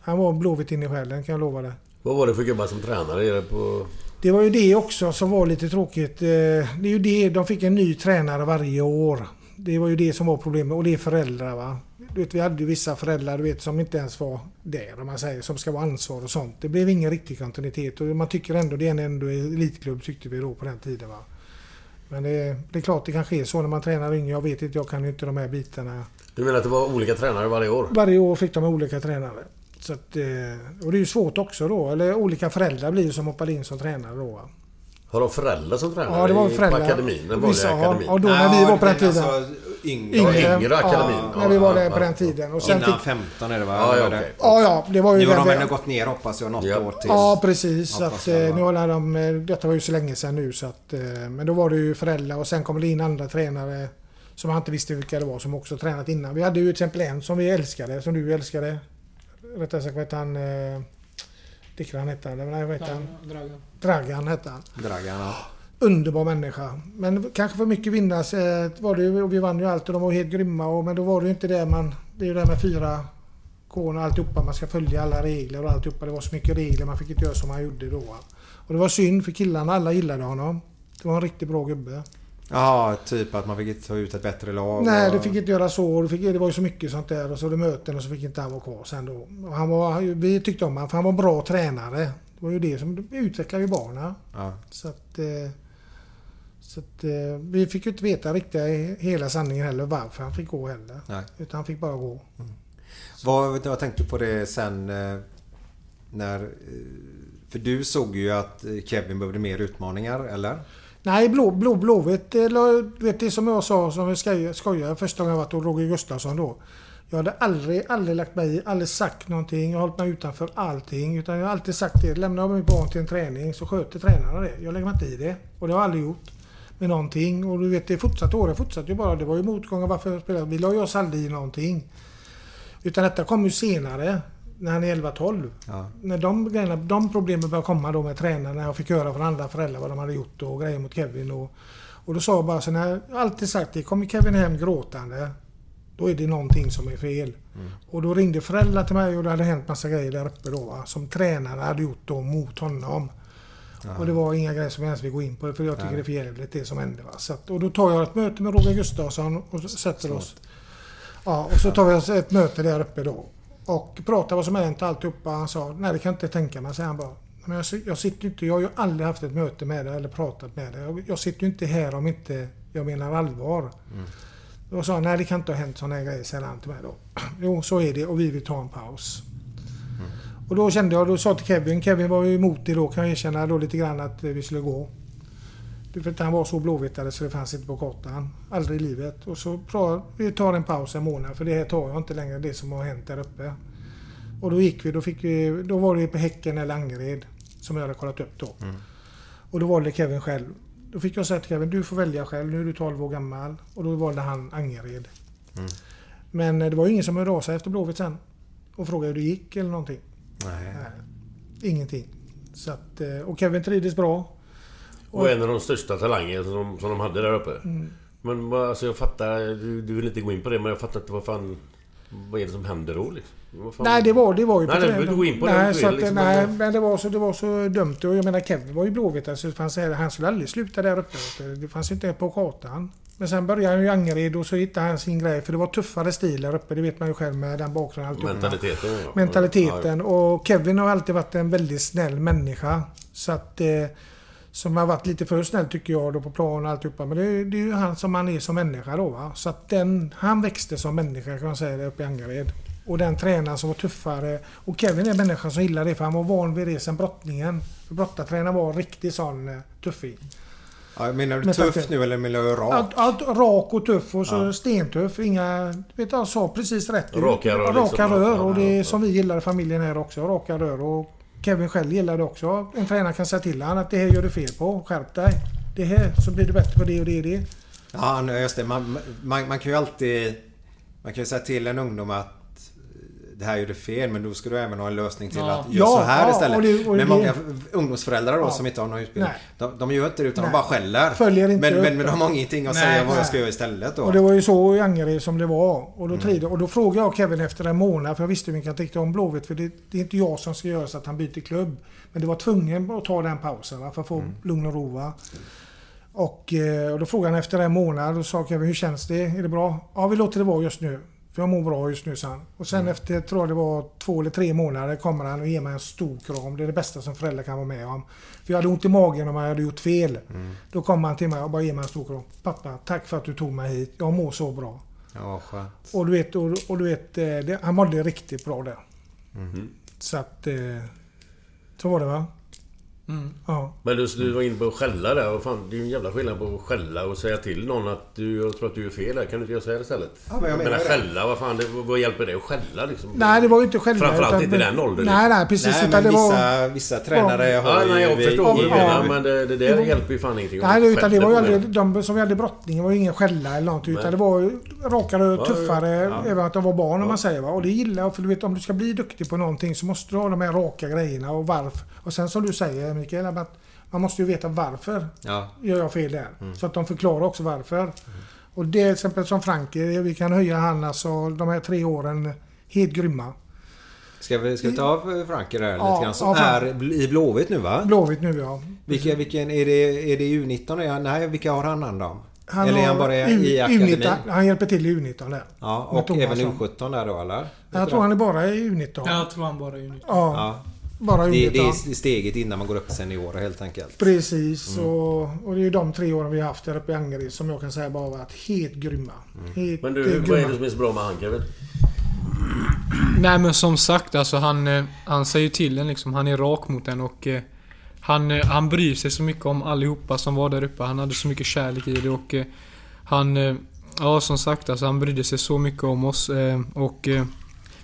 han var Blåvitt in i själen kan jag lova det. Vad var det för gubbar som tränade på... Det var ju det också som var lite tråkigt. Eh, Det är ju det, de fick en ny tränare varje år. Det var ju det som var problemet och det är föräldrar va. du vet, vi hade ju vissa föräldrar du vet, som inte ens var där, om man säger, som ska vara ansvar och sånt. Det blev ingen riktig kontinuitet och man tycker ändå det är en ändå elitklubb tyckte vi då på den tiden. Va? Men det, det är klart det kan ske så när man tränar yngre. Jag vet inte, jag kan ju inte de här bitarna. Du menar att det var olika tränare varje år? Varje år fick de olika tränare. Så att, eh, och det är ju svårt också då. Eller olika föräldrar blir ju som hoppade in som tränare då. Har de föräldrar som tränar Ja, det var föräldrar. på akademin? Den vanliga Vissa, ja. akademin? Och då när vi var på den tiden. Alltså, yngre. Yngre, akademin. Ja, när vi var där på den tiden. Och sen Innan fick, 15 är det va? Ja, ja, okej. ja, ja, det var ju Nu har de ändå gått ner hoppas jag något Ja. år till. Ja, precis. Så att, eh, nu håller de, eh, detta var ju så länge sedan nu så att, eh, Men då var det ju föräldrar och sen kom det in andra tränare som jag inte visste vilka det var som också tränat innan. Vi hade ju till exempel en som vi älskade, som du älskade. Rättare sagt vad hette han? Dickran hette han. Nej, vad hette han? Dragan hette han. Dragan, ja. Underbar människa. Men kanske för mycket vinnas eh, var det ju. och Vi vann ju allt och de var helt grymma. Och, men då var det ju inte det man... Det är ju det här med fyra K och alltihopa. Man ska följa alla regler och alltihopa. Det var så mycket regler. Man fick inte göra som man gjorde då. Och det var synd för killarna. Alla gillade honom. Det var en riktigt bra gubbe. Jaha, typ att man fick inte ta ut ett bättre lag. Nej, och- du fick inte göra så. och Du fick, det var ju så mycket sånt där. Och så var det möten och så fick inte han vara kvar sen då. Och han var, vi tyckte om honom för han var en bra tränare. Det var ju det som utvecklade ju barnen. Ja. Så att... eh, Så att eh, vi fick ju inte veta riktigt hela sanningen heller varför han fick gå heller. Nej. Utan han fick bara gå. Vad, jag tänkte på det sen eh, när... eh, För du såg ju att eh, Kevin behövde mer utmaningar, eller? Nej, Blå, blå, Blåvitt, du vet det som jag sa som vi skoj- skojade första gången jag varit hos Roger Gustafsson då. Jag hade aldrig, aldrig lagt mig i, aldrig sagt någonting. Jag har hållit mig utanför allting. Utan jag har alltid sagt det. Lämnar jag mitt barn till en träning så sköter tränarna det. Jag lägger mig inte i det. Och det har jag aldrig gjort. Med någonting. Och du vet det fortsatte året fortsatte ju bara. Det var ju motgångar varför spelade. Vi la ju oss aldrig i någonting. Utan detta kom ju senare. När han är 11-12. Ja. När de, grejerna, de problemen började komma då med tränarna. När jag fick höra från andra föräldrar vad de hade gjort och grejer mot Kevin. Och, och då sa jag bara så när jag alltid sagt det. Kommer Kevin hem gråtande. Då är det någonting som är fel. Och då ringde föräldrar till mig och det hade hänt massa grejer där uppe då. Va, som tränarna hade gjort då mot honom. Och det var inga grejer som jag ens vill gå in på för jag tycker det är för jävligt det som hände. Va. Så att, och då tar jag ett möte med Roger Gustafsson och sätter oss. Ja, och så tar vi ett möte där uppe då. Och pratar vad som har hänt alltihopa. Han sa, nej det kan jag inte tänka mig, säger han bara. Men jag, jag sitter inte, jag har ju aldrig haft ett möte med dig eller pratat med dig. Jag, jag sitter ju inte här om inte jag menar allvar. Då sa han, nej det kan inte ha hänt sådana här grejer, säger han till mig då. Jo, så är det och vi vill ta en paus. Och då kände jag, då sa till Kevin, Kevin var ju emot det då kan jag erkänna då lite grann att vi skulle gå. Du vet, han var så blåvittare så det fanns inte på kartan. Aldrig i livet. Och så vi tar en paus en månad för det här tar jag inte längre det som har hänt där uppe. Och då gick vi, då, fick vi, då var det på Häcken eller Angered som jag hade kollat upp då. Och då valde Kevin själv. Då fick jag säga till Kevin, du får välja själv. Nu är du 12 år gammal. Och då valde han Angered. Men eh, det var ju ingen som hörde av sig efter Blåvitt sen. Och frågade hur det gick eller någonting. Nej. Nej, ingenting. Så att, eh, och Kevin trivdes bra. Och en av de största talangerna som, de- som de hade där uppe. Mm. Men alltså jag fattar... Du, du vill inte gå in på det men jag fattar inte vad fan... Vad är det som händer då liksom? Nej, det var, det var ju Nej, nej, träning. du gå in på det nej, du så att, liksom, nej, men- men det var, så, det var så dumt. Och jag menar Kevin var ju blåvit. Alltså, det fanns, han skulle aldrig sluta där uppe. Det fanns inte på kartan. Men sen började han ju i Angered och så hittade han sin grej. För det var tuffare stil där uppe. Det vet man ju själv med den bakgrunden. alltihopa. Mentaliteten. ja. Mentaliteten. Och Kevin har alltid varit en väldigt snäll människa. Så att... Eh, som har varit lite för snäll tycker jag då på plan och alltihopa. Men det, är- det är ju han som han är som människa då va. Så att den, han växte som människa kan man säga där uppe i Angered. Och den tränaren som var tuffare. Och Kevin är en människa som gillar det för han var van vid det sen brottningen. För Brottartränaren var en riktig sån eh, tuffing. Ja, menar du Men tuff nu eller menar du rak? Allt, allt rak och tuff och så stentuff. Inga... Vet du, jag sa precis rätt. Raka rör Raka liksom. rör. Ja, Och det ja, är ja. som vi gillar i familjen här också. Raka rör. Och Kevin själv gillar det också. En tränare kan säga till honom att det här gör du fel på. Skärp dig. Det här så blir du bättre på det och det och det. Ja, just det. Man, man, man kan ju alltid... Man kan ju säga till en ungdom att det här gjorde fel men då ska du även ha en lösning till Ja. att göra Ja, så här ja, istället. och det- och men det- många ungdomsföräldrar då Ja. som inte har någon utbildning. De, de gör inte det utan Nej. de bara skäller. Följer inte men, men, men det. de har ingenting att Nej, säga vad jag ska göra istället då. Och det var ju så i Angered som det var. Och då, trivde, och då frågade jag Kevin efter en månad, för jag visste hur mycket han tyckte om Blåvitt. För det, det är inte jag som ska göra så att han byter klubb. Men det var tvungen att ta den pausen va, för att få lugn och ro. Va? Och, eh, och då frågade han efter en månad och sa Kevin, hur känns det? Är det bra? Ja, vi låter det vara just nu. För jag mår bra just nu, han. Och sen efter, tror jag det var två eller tre månader, kommer han och ger mig en stor kram. Det är det bästa som föräldrar kan vara med om. För jag hade ont i magen om jag hade gjort fel. Då kommer han till mig och bara ger mig en stor kram. Pappa, tack för att du tog mig hit. Jag mår så bra. Ja, skönt. Och du vet, och, och du vet eh, det, han mådde riktigt bra där. Mhm. Så att... Eh, så var det va? Mm. Ja. Men du, du var inne på att skälla där. Och fan, det är ju en jävla skillnad på att skälla och säga till någon att du, jag tror att du är fel där. Kan du inte göra så här istället? Ja, men jag menar det. skälla, vad fan, det, vad hjälper det att skälla liksom? Nej, det var ju inte själva. Framförallt utan- inte i den åldern. Nej, nej, precis. Nej, utan men det vissa, var... vissa tränare har Ja, nej, jag förstår vad du Ja, menar. ja. Men det, det där hjälper ju fan ingenting. Nej, det, utan det var ju aldrig, de som vi hade brottningen var ju ingen skälla eller någonting. Nej. Utan det var ju rakare och Ja, tuffare ja. även att de var barn om Ja. man säger. Va? Och det gillar jag. För du vet om du ska bli duktig på någonting så måste du ha de här raka grejerna och varför. Och sen som du säger Mikael, att man måste ju veta varför Ja. gör jag fel där. Så att de förklarar också varför. Och det till exempel som Frankie, vi kan höja han alltså de här tre åren helt grymma. Ska vi, ska vi ta av Franke där Ja, lite grann? Som är i Blåvitt nu va? Blåvitt nu ja. Vilka, vilken, är det, är det U19? Är han- Nej, vilka har han hand om? Han eller är han bara i, U- i akademin? U19, han hjälper till i U19 där. Ja, och även U17 där då eller? Jag tror han är bara i U19. Ja, jag tror han bara är unik. Ja, Ja. Bara Det, U19. det är steget innan man går upp till seniorer helt enkelt. Precis. Mm. Och, och det är ju de tre åren vi har haft där uppe i Angered som jag kan säga bara varit helt grymma. Mm. Helt Men du, eh, vad är det grymma. som är så bra med Kevin? Nej men som sagt, alltså han, eh, han säger till en liksom. Han är rak mot en och eh, han, eh, han bryr sig så mycket om allihopa som var där uppe. Han hade så mycket kärlek i det och han... Ja som sagt alltså han brydde sig så mycket om oss och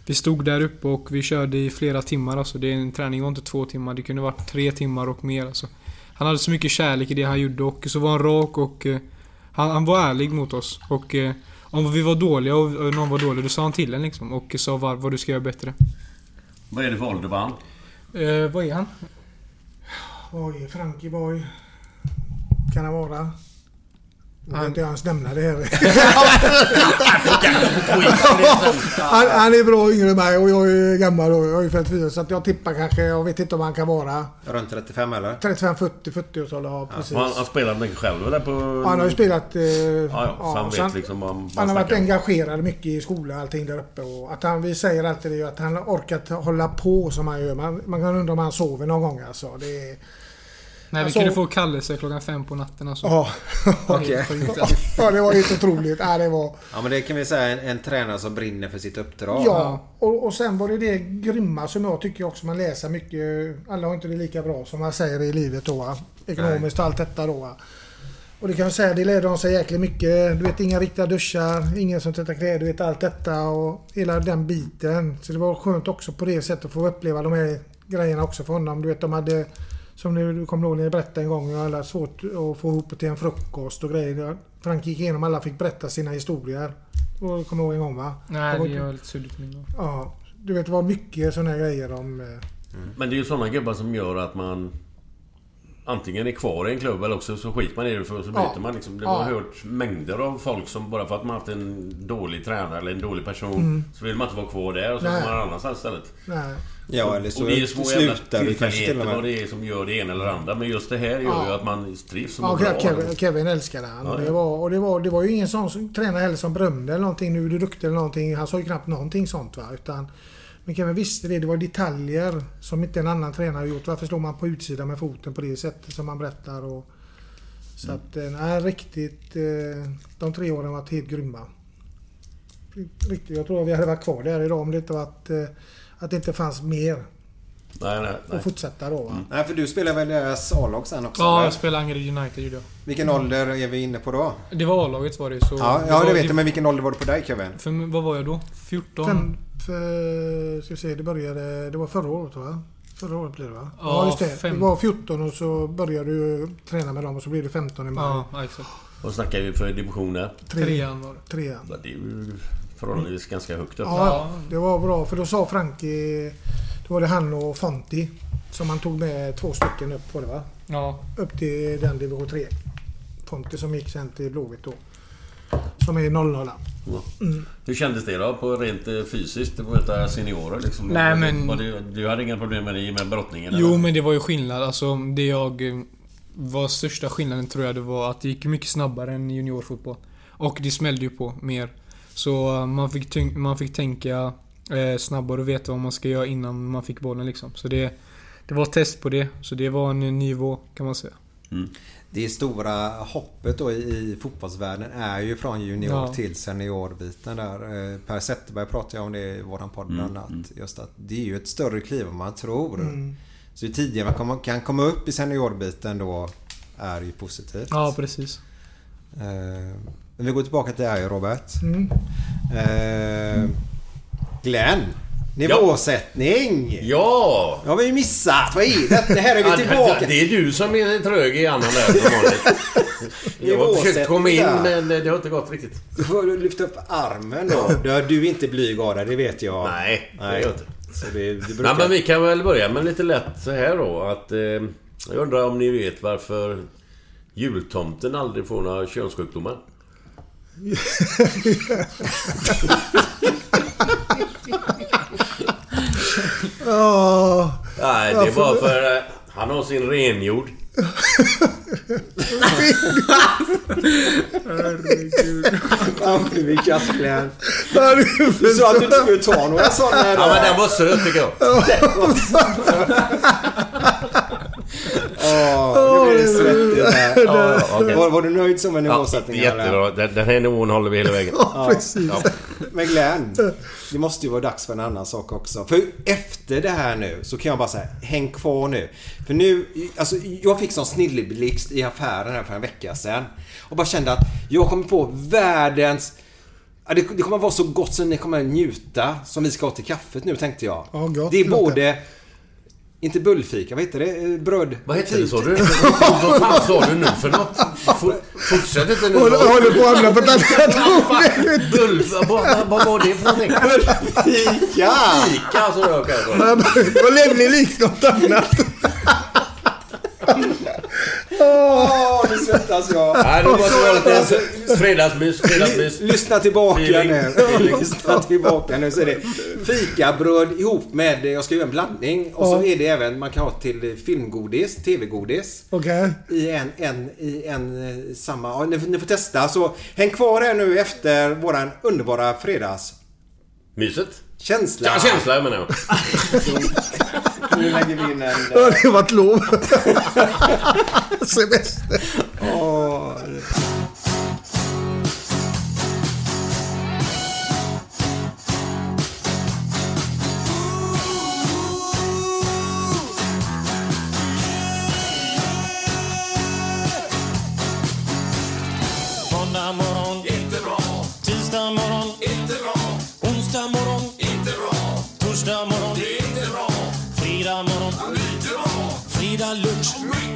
vi stod där uppe och vi körde i flera timmar alltså. Det är en träning var inte två timmar. Det kunde varit tre timmar och mer alltså. Han hade så mycket kärlek i det han gjorde och så var han rak och eh, han, han var ärlig mot oss. Och eh, om vi var dåliga och och någon var dålig, då sa han till en liksom. Och sa var, vad du ska göra bättre. Vad är det för ålder på han? Eh, vad är han? Oj, Frankie Boy. Kan han vara? Jag vill inte ens nämna det här. han, han är bra yngre än mig och jag är gammal och jag är 54 så att jag tippar kanske, jag vet inte om han kan vara Runt 35 eller? 35, 40, 40-årsåldern. Ja, precis. Han, han spelar mycket själv där på... Han har ju spelat... Eh, Ja, ja, så han vet liksom vad vad Han har varit om. engagerad mycket i skolan och allting där uppe. Och att han, vi säger alltid det, att han har orkat hålla på som han gör. Man, man kan undra om han sover någon gång alltså. Det är, Nej, vi Alltså- kunde få kallelse klockan fem på natten alltså. ja. Okej. ja, det var helt otroligt. Ja, det var... Ja men det kan vi säga en, en tränare som brinner för sitt uppdrag. Ja, och, och sen var det det grymma som jag tycker också man läser mycket. Alla har inte det lika bra som man säger i livet då. va. Ekonomiskt och allt detta då. va. Och det kan jag säga, det lärde de sig jäkligt mycket. Du vet inga riktiga duschar, ingen som tvättar kläder, du vet allt detta och hela den biten. Så det var skönt också på det sättet att få uppleva de här grejerna också för honom. Du vet de hade, som ni du kommer ihåg när ni berättade en gång, alla svårt att få ihop till en frukost och grejer. Frank gick igenom, alla fick berätta sina historier. Och kommer ihåg en gång va? Nej, var- det är lite suddigt minne. Ja, du vet det var mycket sådana grejer om... eh, Men det är ju sådana gubbar som gör att man Antingen är kvar i en klubb eller också så skiter man i det för så byter Ja. man liksom. Det Ja. har hört mängder av folk som bara för att man haft en dålig tränare eller en dålig person Mm. Så vill man inte vara kvar där och så går man annanstans istället. Nej. Ja eller så och det är små jävla slutar tillfälligheter och vad det är som gör det ena eller andra. Men just det här gör Ja. ju att man trivs som Ja, bra. Kevin, Kevin älskade han. Ja, och, det var, och det var, det var ju ingen sån som, tränare heller som berömde eller någonting. Nu är du duktig eller någonting. Han sa ju knappt någonting sånt. Va? Utan, men Kevin visste det. Det var detaljer som inte en annan tränare har gjort. Varför slår man på utsidan med foten på det sättet som man berättar? Och, så Mm. att, eh, nej, riktigt. Eh, de tre åren har varit helt grymma. Riktigt, jag tror vi hade varit kvar där idag om det inte varit eh, att det inte fanns mer Nej, nej, nej. att fortsätta då. Va? Nej för du spelar väl deras A-lag sen också? Ja, eller? jag spelade Angered United gjorde jag. Vilken ålder är vi inne på då? Det var A-laget var det så... Ja, ja var, det vet jag men vilken ålder var det på dig Kevin? För, vad var jag då? 14? Fem, för, ska vi se, det började... Det var förra året va? Förra året blev det va? Ja, just det. fem. Du var 14 och så började du träna med dem och så blev du 15 i maj. Ja, ja, exakt. Vad snackar vi för divisioner? Tre, Trean var det. trean. Ja, Det är ju förhållandevis ganska högt upp. Ja, det var bra för då sa Frankie... Då var det han och Fonti som han tog med två stycken upp på det va? Ja. Upp till den division 3. Fonti som gick sen till Blåvitt då. Som är 00 Ja. Hur kändes det då på rent eh, fysiskt att möta seniorer liksom? Nej, men- Var det, du hade inga problem med det med brottningen? Jo eller? men det var ju skillnad. Alltså det jag... eh, Var största skillnaden tror jag det var att det gick mycket snabbare än juniorfotboll. Och det smällde ju på mer. Så eh, man fick, man fick tänka eh, snabbare och veta vad man ska göra innan man fick bollen liksom. Så det, det var ett test på det. Så det var en ny nivå kan man säga. Det stora hoppet då i, fotbollsvärlden är ju från junior Ja. till seniorbiten där. Eh, Per Zetterberg pratade ju om det i våran podd bland annat. Just att det är ju ett större kliv än man tror. Så ju tidigare man kan komma upp i seniorbiten då är ju positivt. Ja, precis. Men vi går tillbaka till dig Robert. Eh, Glenn. Nivåsättning. Ja! Det har vi ju missat. Vad är det? Det här är vi tillbaka det, det är du som är trög i annan där som vanligt. Jag har försökt komma in men det har inte gått riktigt. Du får lyfta upp armen då. Du, du är inte blyg av dig, det vet jag. Nej, det är jag inte. Så det, du brukar... Nej men vi kan väl börja med lite lätt så här då att... Eh, jag undrar om ni vet varför jultomten aldrig får några könssjukdomar? Ja, Nej, det var för... Eh, han har sin renjord. Ja, nu är Kasplen. Du sa att du inte skulle ta några sådana här Ja men då. den var söt tycker jag. Åh, nu blir det svettigt här. Ja, okej. Var, var du nöjd som en Ja, nivåsättning? eller? jättebra. Den, den här nivån håller vi hela vägen. ja, precis. Ja. Men Glenn, det måste ju vara dags för en annan sak också. För efter det här nu så kan jag bara säga, häng kvar nu. För nu, alltså jag fick sån snilleblixt i affären här för en vecka sedan. Och bara kände att jag kommer på världens... Ja, det, det kommer vara så gott så ni kommer njuta som vi ska ha till kaffet nu tänkte jag. Ja, gott det är både... Inte bullfika, vad heter det? Eh, Bröd... Vad hette det sa du? Vad fan sa du nu för något? For, fortsätt inte nu. Håller på att hamna på ett annat Bulf, vad, var det för någonting? Fika! Fika sa jag kanske. Vad lämnar likt något annat. Svettas jag. Nej, det måste vara lite fredagsmys, fredagsmys. Lyssna tillbaka Feeling. nu. Lyssna tillbaka nu. Så är det fikabröd ihop med, jag ska göra en blandning. Och så är det även, man kan ha till filmgodis, tv-godis. Okej. I en, en, i en eh, samma, ja, ni, ni får testa. Så häng kvar här nu efter våran underbara fredagskänsla. Myset? Ja, känsla jag menar jag. Nu lägger vi in en... eh, Ja, det var ett lov. Semester. åh. Lunch,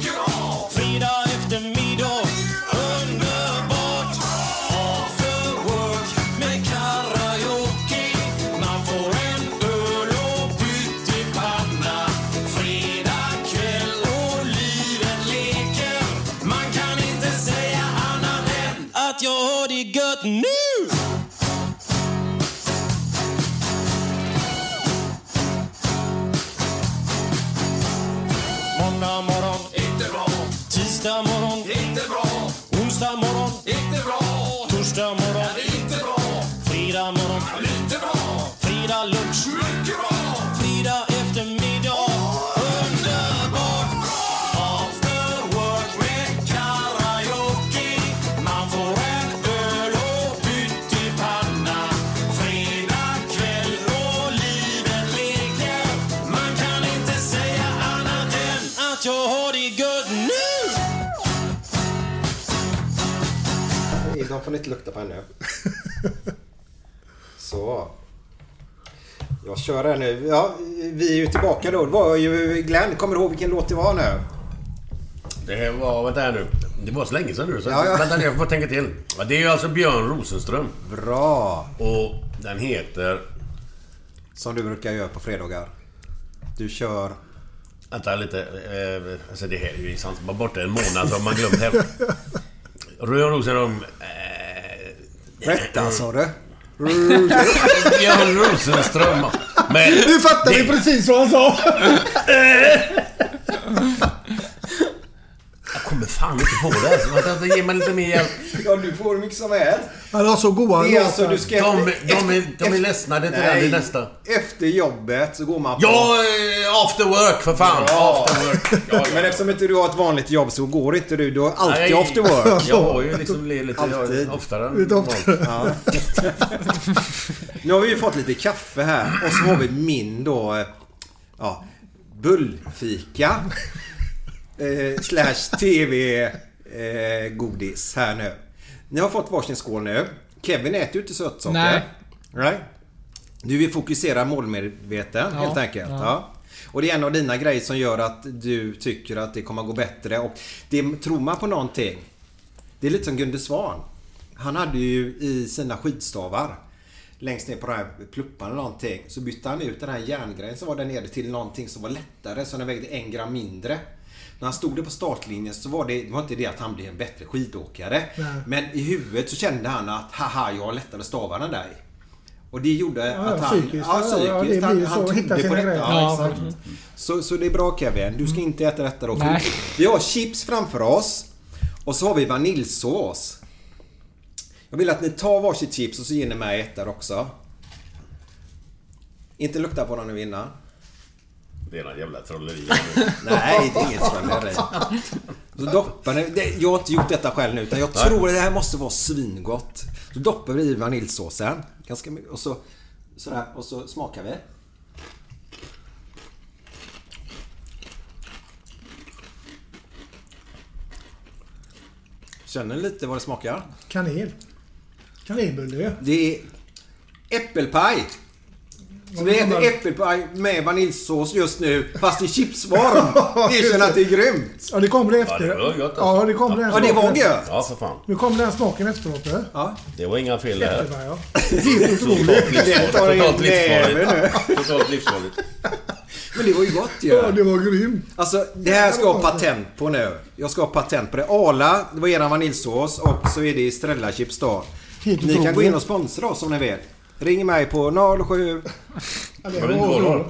De får inte lukta på ännu. Så. Jag kör här nu. Ja, vi är ju tillbaka då. Det var ju Glenn. Kommer du ihåg vilken låt det var nu? Det var... Vänta här nu. Det var så länge sedan nu så... Ja, ja. Vänta jag får tänka till. Det är ju alltså Björn Rosenström. Bra! Och den heter... Som du brukar göra på fredagar. Du kör... Vänta lite. Eh, alltså det här är ju sant. Bara borta en månad så har man glömt här. Björn Rosenström... Rätta sa du. Björn Rosenström. Men... Nu fattar vi det- precis vad han sa. Fan inte på det. här. Vänta, Ge mig lite mer hjälp. Ja, du får hur mycket som helst. Han har så goda Det är alltså, låtar. du ska... De, de, är, de är ledsna. Det är inte den, det är nästa. Efter jobbet så går man på... Ja, eh, after work för fan. Bra. After work. Ja, ja, Men eftersom inte du har ett vanligt jobb så går inte du. Du har alltid Nej, after work. Jag har ju liksom le- lite Alltid. oftare. än Lite oftare. Ja. nu har vi ju fått lite kaffe här och så har vi min då... eh, Ja, bullfika. Eh, slash TV eh, godis här nu. Ni har fått varsin skål nu. Kevin äter ju inte sötsaker. Nej. Nej. Du vill fokusera målmedveten Ja, helt enkelt. ja. Ja. Och det är en av dina grejer som gör att du tycker att det kommer att gå bättre. Och det, tror man på någonting. Det är lite som Gunde Svan. Han hade ju i sina skidstavar längst ner på den här pluppan eller någonting så bytte han ut den här järngrejen som var där nere till någonting som var lättare så den vägde en gram mindre. När han stod där på startlinjen så var det, det var inte det att han blev en bättre skidåkare. Nej. Men i huvudet så kände han att haha jag har lättare stavar än dig. Och det gjorde Ja, att han... psykiskt. Ja, Ja, ja, det psykiskt. blir han, han trodde på detta. Ja, Ja, exakt. Så, så det är bra Kevin. Du ska inte äta detta då. Nej. Vi har chips framför oss. Och så har vi vaniljsås. Jag vill att ni tar varsitt chips och så ger ni mig ett där också. Inte lukta på dem nu innan. Det är någon jävla trolleri. Nej, det är inget trolleri. Så doppar ni, det, jag har inte gjort detta själv nu utan jag tror att det här måste vara svingott. Så doppar vi i vaniljsåsen. Ganska mycket. Och så sådär. Och så smakar vi. Känner ni lite vad det smakar? Kanel. Kanelbulle. Det är äppelpaj. Så vi äter äppelpaj med vaniljsås just nu fast i chipsform. Erkänn att det är grymt. Ja, det kommer det Ja, efter. det var gott alltså. Ja, det den Ja, det var gött. Ja, för fan. Nu kommer den smaken efteråt. du. Ja. Det var inga fel det här. Jättebra, ja. Helt otroligt. Det tar en Totalt livsfarligt. Totalt livsfarligt. Men det var ju gott ju. Ja, det var grymt. Alltså det här ska jag ha patent på nu. Jag ska ha patent på det. Arla, det var eran vaniljsås och så är det Estrella chips då. Helt Ni kan gå in och sponsra oss om ni vill. Ring mig på 07... Ja, det Var det var inte otroligt. våra?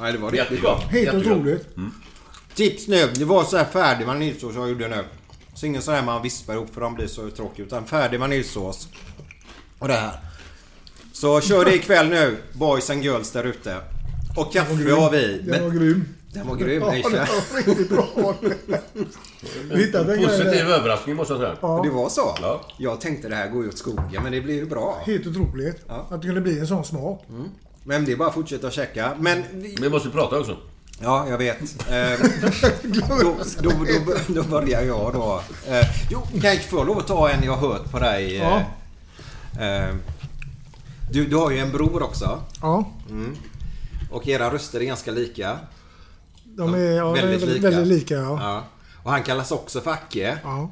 Nej det var riktigt Jättegott. gott. Helt Jättegott. otroligt. Tips nu. Det var så här färdig vaniljsås jag gjorde nu. Så ingen sån här man vispar ihop för de blir så tråkiga. Utan färdig vaniljsås. Och det här. Så kör det ikväll nu boys and girls där ute. Och kaffe har vi. Den var Men grym. Den var grym. Ja, den var riktigt bra. Grej Positiv överraskning måste jag säga. Ja, Det var så? Ja. Jag tänkte det här går ju åt skogen men det blir ju bra. helt otroligt. Ja. Att det kunde bli en sån smak. Men det är bara att fortsätta käka. Men vi, Vi måste prata också. Ja, jag vet. Eh, då, då, då, då börjar jag då. Eh, jo, kan jag få lov att ta en jag hört på dig? eh, Ja. eh, du, du har ju en bror också. Ja, Och era röster är ganska lika. De är ja, Väldigt väldigt, lika. väldigt lika. ja. Ja. Och han kallas också för Acke. ja.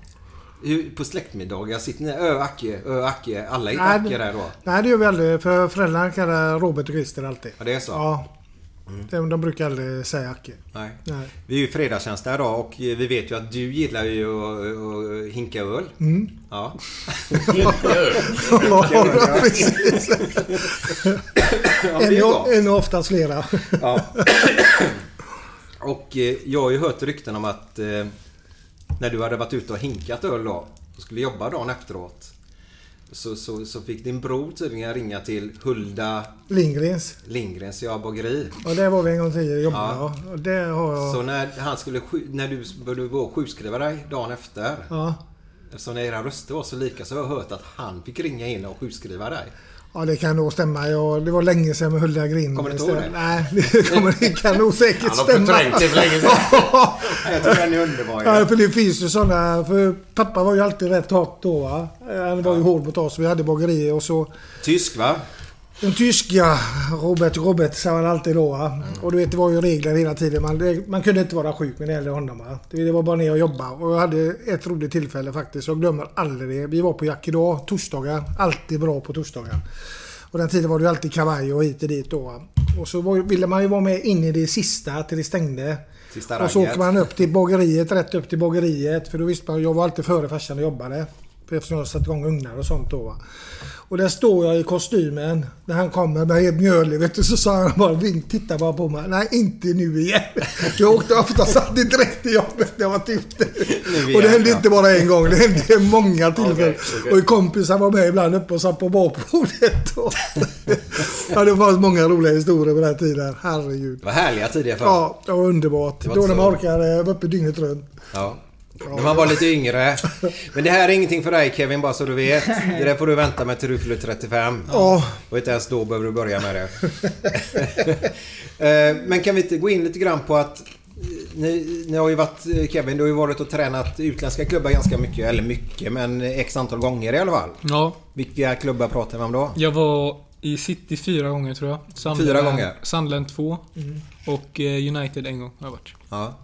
På släktmiddagar sitter ni Ö, Acke, Ö, Acke. Alla heter Acke där då? Nej, det gör vi aldrig. För föräldrarna kallar Robert och Christer alltid. Ja, det är så? Ja. De, de brukar aldrig säga Acke. Nej. Nej. Vi är ju fredagstjänst där då och vi vet ju att du gillar ju att, att hinka öl. Mm. Ja. Ja, precis. ja är En, en och oftast flera. Ja. Och eh, jag har ju hört rykten om att eh, när du hade varit ute och hinkat öl då och skulle jobba dagen efteråt. Så, så, så fick din bror tydligen ringa till Hulda Lindgrens. Lindgrens ja, bageri. Och där var vi en gång tidigare jobbade. Ja. Ja. Och har jag... Så när, han skulle, när du började sjukskriva dig dagen efter. Ja. Eftersom när era röster var så lika så har jag hört att han fick ringa in och sjukskriva dig. Ja, det kan nog stämma. Jag, det var länge sedan med Hulda Grind. Kommer du inte ihåg det? Nej, det, kommer, det kan nog säkert Han har stämma. förträngt det för länge sedan. Jag tycker den är underbar. Ja, för det finns ju sådana... För pappa var ju alltid rätt hårt då va. Han var ju hård mot oss. Vi hade bagerier och så... Tysk va? Den tyska Robert Robert sa han alltid då. Va? Och du vet, det var ju regler hela tiden. Man, man kunde inte vara sjuk med det gällde honom. Va? Det, var bara ner och jobba. Och jag hade ett roligt tillfälle faktiskt. Jag glömmer aldrig det. Vi var på Jack idag, torsdagar. Alltid bra på torsdagar. Och den tiden var det ju alltid kavaj och hit och dit då. va. Och så var, ville man ju vara med in i det sista till det stängde. Sista Och så åker man upp till bageriet, rätt upp till bageriet. För då visste man, jag var alltid före farsan och jobbade. Eftersom jag har satt igång ugnar och sånt då. Va? Och där står jag i kostymen när han kommer med mjölig. Vet du, så sa han bara, vink, titta bara på mig. Nej, inte nu igen. Jag åkte oftast alltid direkt till jobbet när jag var ute. Och det hände inte bara en gång, det hände många tillfällen. Okej, okej. Och kompisar var med ibland uppe och satt på bakbordet. Och ja, det fanns många roliga historier på den här tiden. Herregud. Det var härliga tider förr. Ja, det var underbart. Det var Då när man orkade vara uppe dygnet runt. Ja. När man var lite yngre. Men det här är ingenting för dig Kevin, bara så du vet. Det där får du vänta med till du fyller 35. Ja. Och inte ens då behöver du börja med det. Eh, Men kan vi inte gå in lite grann på att eh, ni, ni har ju varit, eh, Kevin, du har ju varit och tränat utländska klubbar ganska mycket. Eller mycket, men x antal gånger i alla fall. Ja, Vilka klubbar pratar vi om då? jag var i City fyra gånger tror jag. Sunderland, Fyra gånger? Sunderland två. Och eh, United en gång har jag varit. Ja.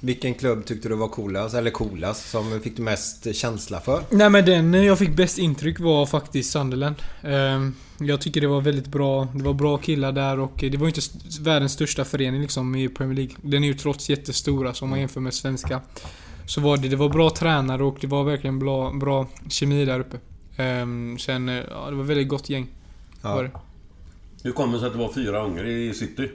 Vilken klubb tyckte du var coolast, eller coolast, som fick du mest känsla för? Nej men den jag fick bäst intryck var faktiskt Sunderland. Ehm, Jag tycker det var väldigt bra. Det var bra killar där och det var inte världens största förening liksom i Premier League. Den är ju trots jättestora som man jämför med svenska. Så var det, det var bra tränare och det var verkligen bra, bra kemi där uppe. Ehm, Sen, ja det var ett väldigt gott gäng. Var det. Hur kommer det sig att det var fyra gånger i city?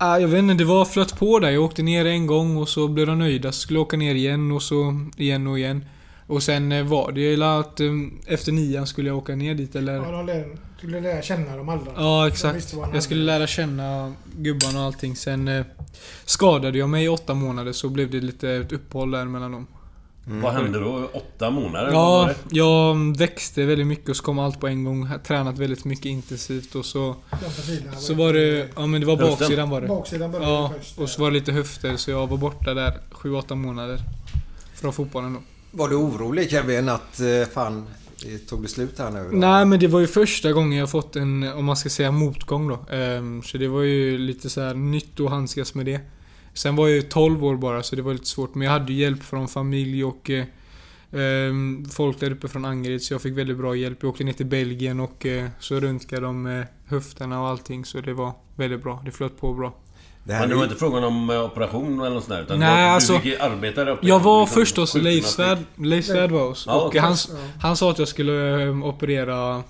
Ah, jag vet inte, det var flöt på där. Jag åkte ner en gång och så blev de nöjda. Så skulle jag åka ner igen och så igen och igen. Och sen eh, var det ju att eh, efter nian skulle jag åka ner dit eller... Ja, de lär, skulle lära känna de andra. Ja, exakt. Jag skulle lära känna gubbarna och allting. Sen eh, skadade jag mig i åtta månader så blev det lite ett uppehåll där mellan dem. Vad hände då? Åtta månader? Ja, jag växte väldigt mycket och så kom allt på en gång. Tränat väldigt mycket intensivt och så... Sidan Så var det... Ja men det var Höften? baksidan var det. Baksidan började Ja, först. och så var det lite höfter så jag var borta där 7-8 månader. Från fotbollen då. Var du orolig Kevin att eh, fan, tog det slut här nu? då? Nej men det var ju första gången jag fått en, om man ska säga motgång då. Ehm, så det var ju lite så här nytt att handskas med det. Sen var jag ju 12 år bara så det var lite svårt. Men jag hade hjälp från familj och eh, ehm, folk där uppe från Angered så jag fick väldigt bra hjälp. Jag åkte ner till Belgien och eh, så röntgade de eh, höfterna och allting så det var väldigt bra. Det flöt på bra. Det här Men det var inte frågan om eh, operation eller något sånt där? Utan Nej, du, alltså, fick arbeta där uppe? Jag var Liksom först hos Leif. Svärd. Leif Svärd var hos. Ja, och han, han sa att jag skulle eh, operera...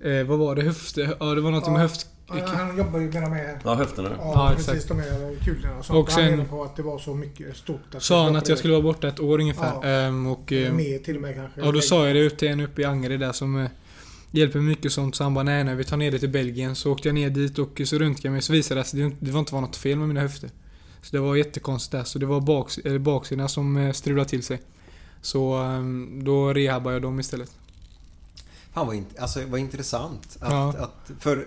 Eh, vad var det? Höft... Ja, det var något med höft... Ja, han jobbar ju med de här... Ja, höfterna. Ja, Ja, precis. exakt. De här kulorna och sånt. Och sen... Han menade på att det var så mycket stort. Att Sa han att jag skulle vara borta ett år ungefär. Ja. Ehm, och... eh, Mer till och med kanske. Ja, då sa jag det till en uppe i Angered där som eh, hjälper mycket sånt. Så han bara nej, nej, vi tar ner det till Belgien. Så åkte jag ner dit och så röntgade jag mig. Så visade det sig att det, var inte var något fel med mina höfter. Så det var jättekonstigt där. Så det var baks, eller baksidan som eh, strulade till sig. Så ehm, då rehabbade jag dem istället. Fan vad, int- alltså, vad intressant. Att, Ja. att, för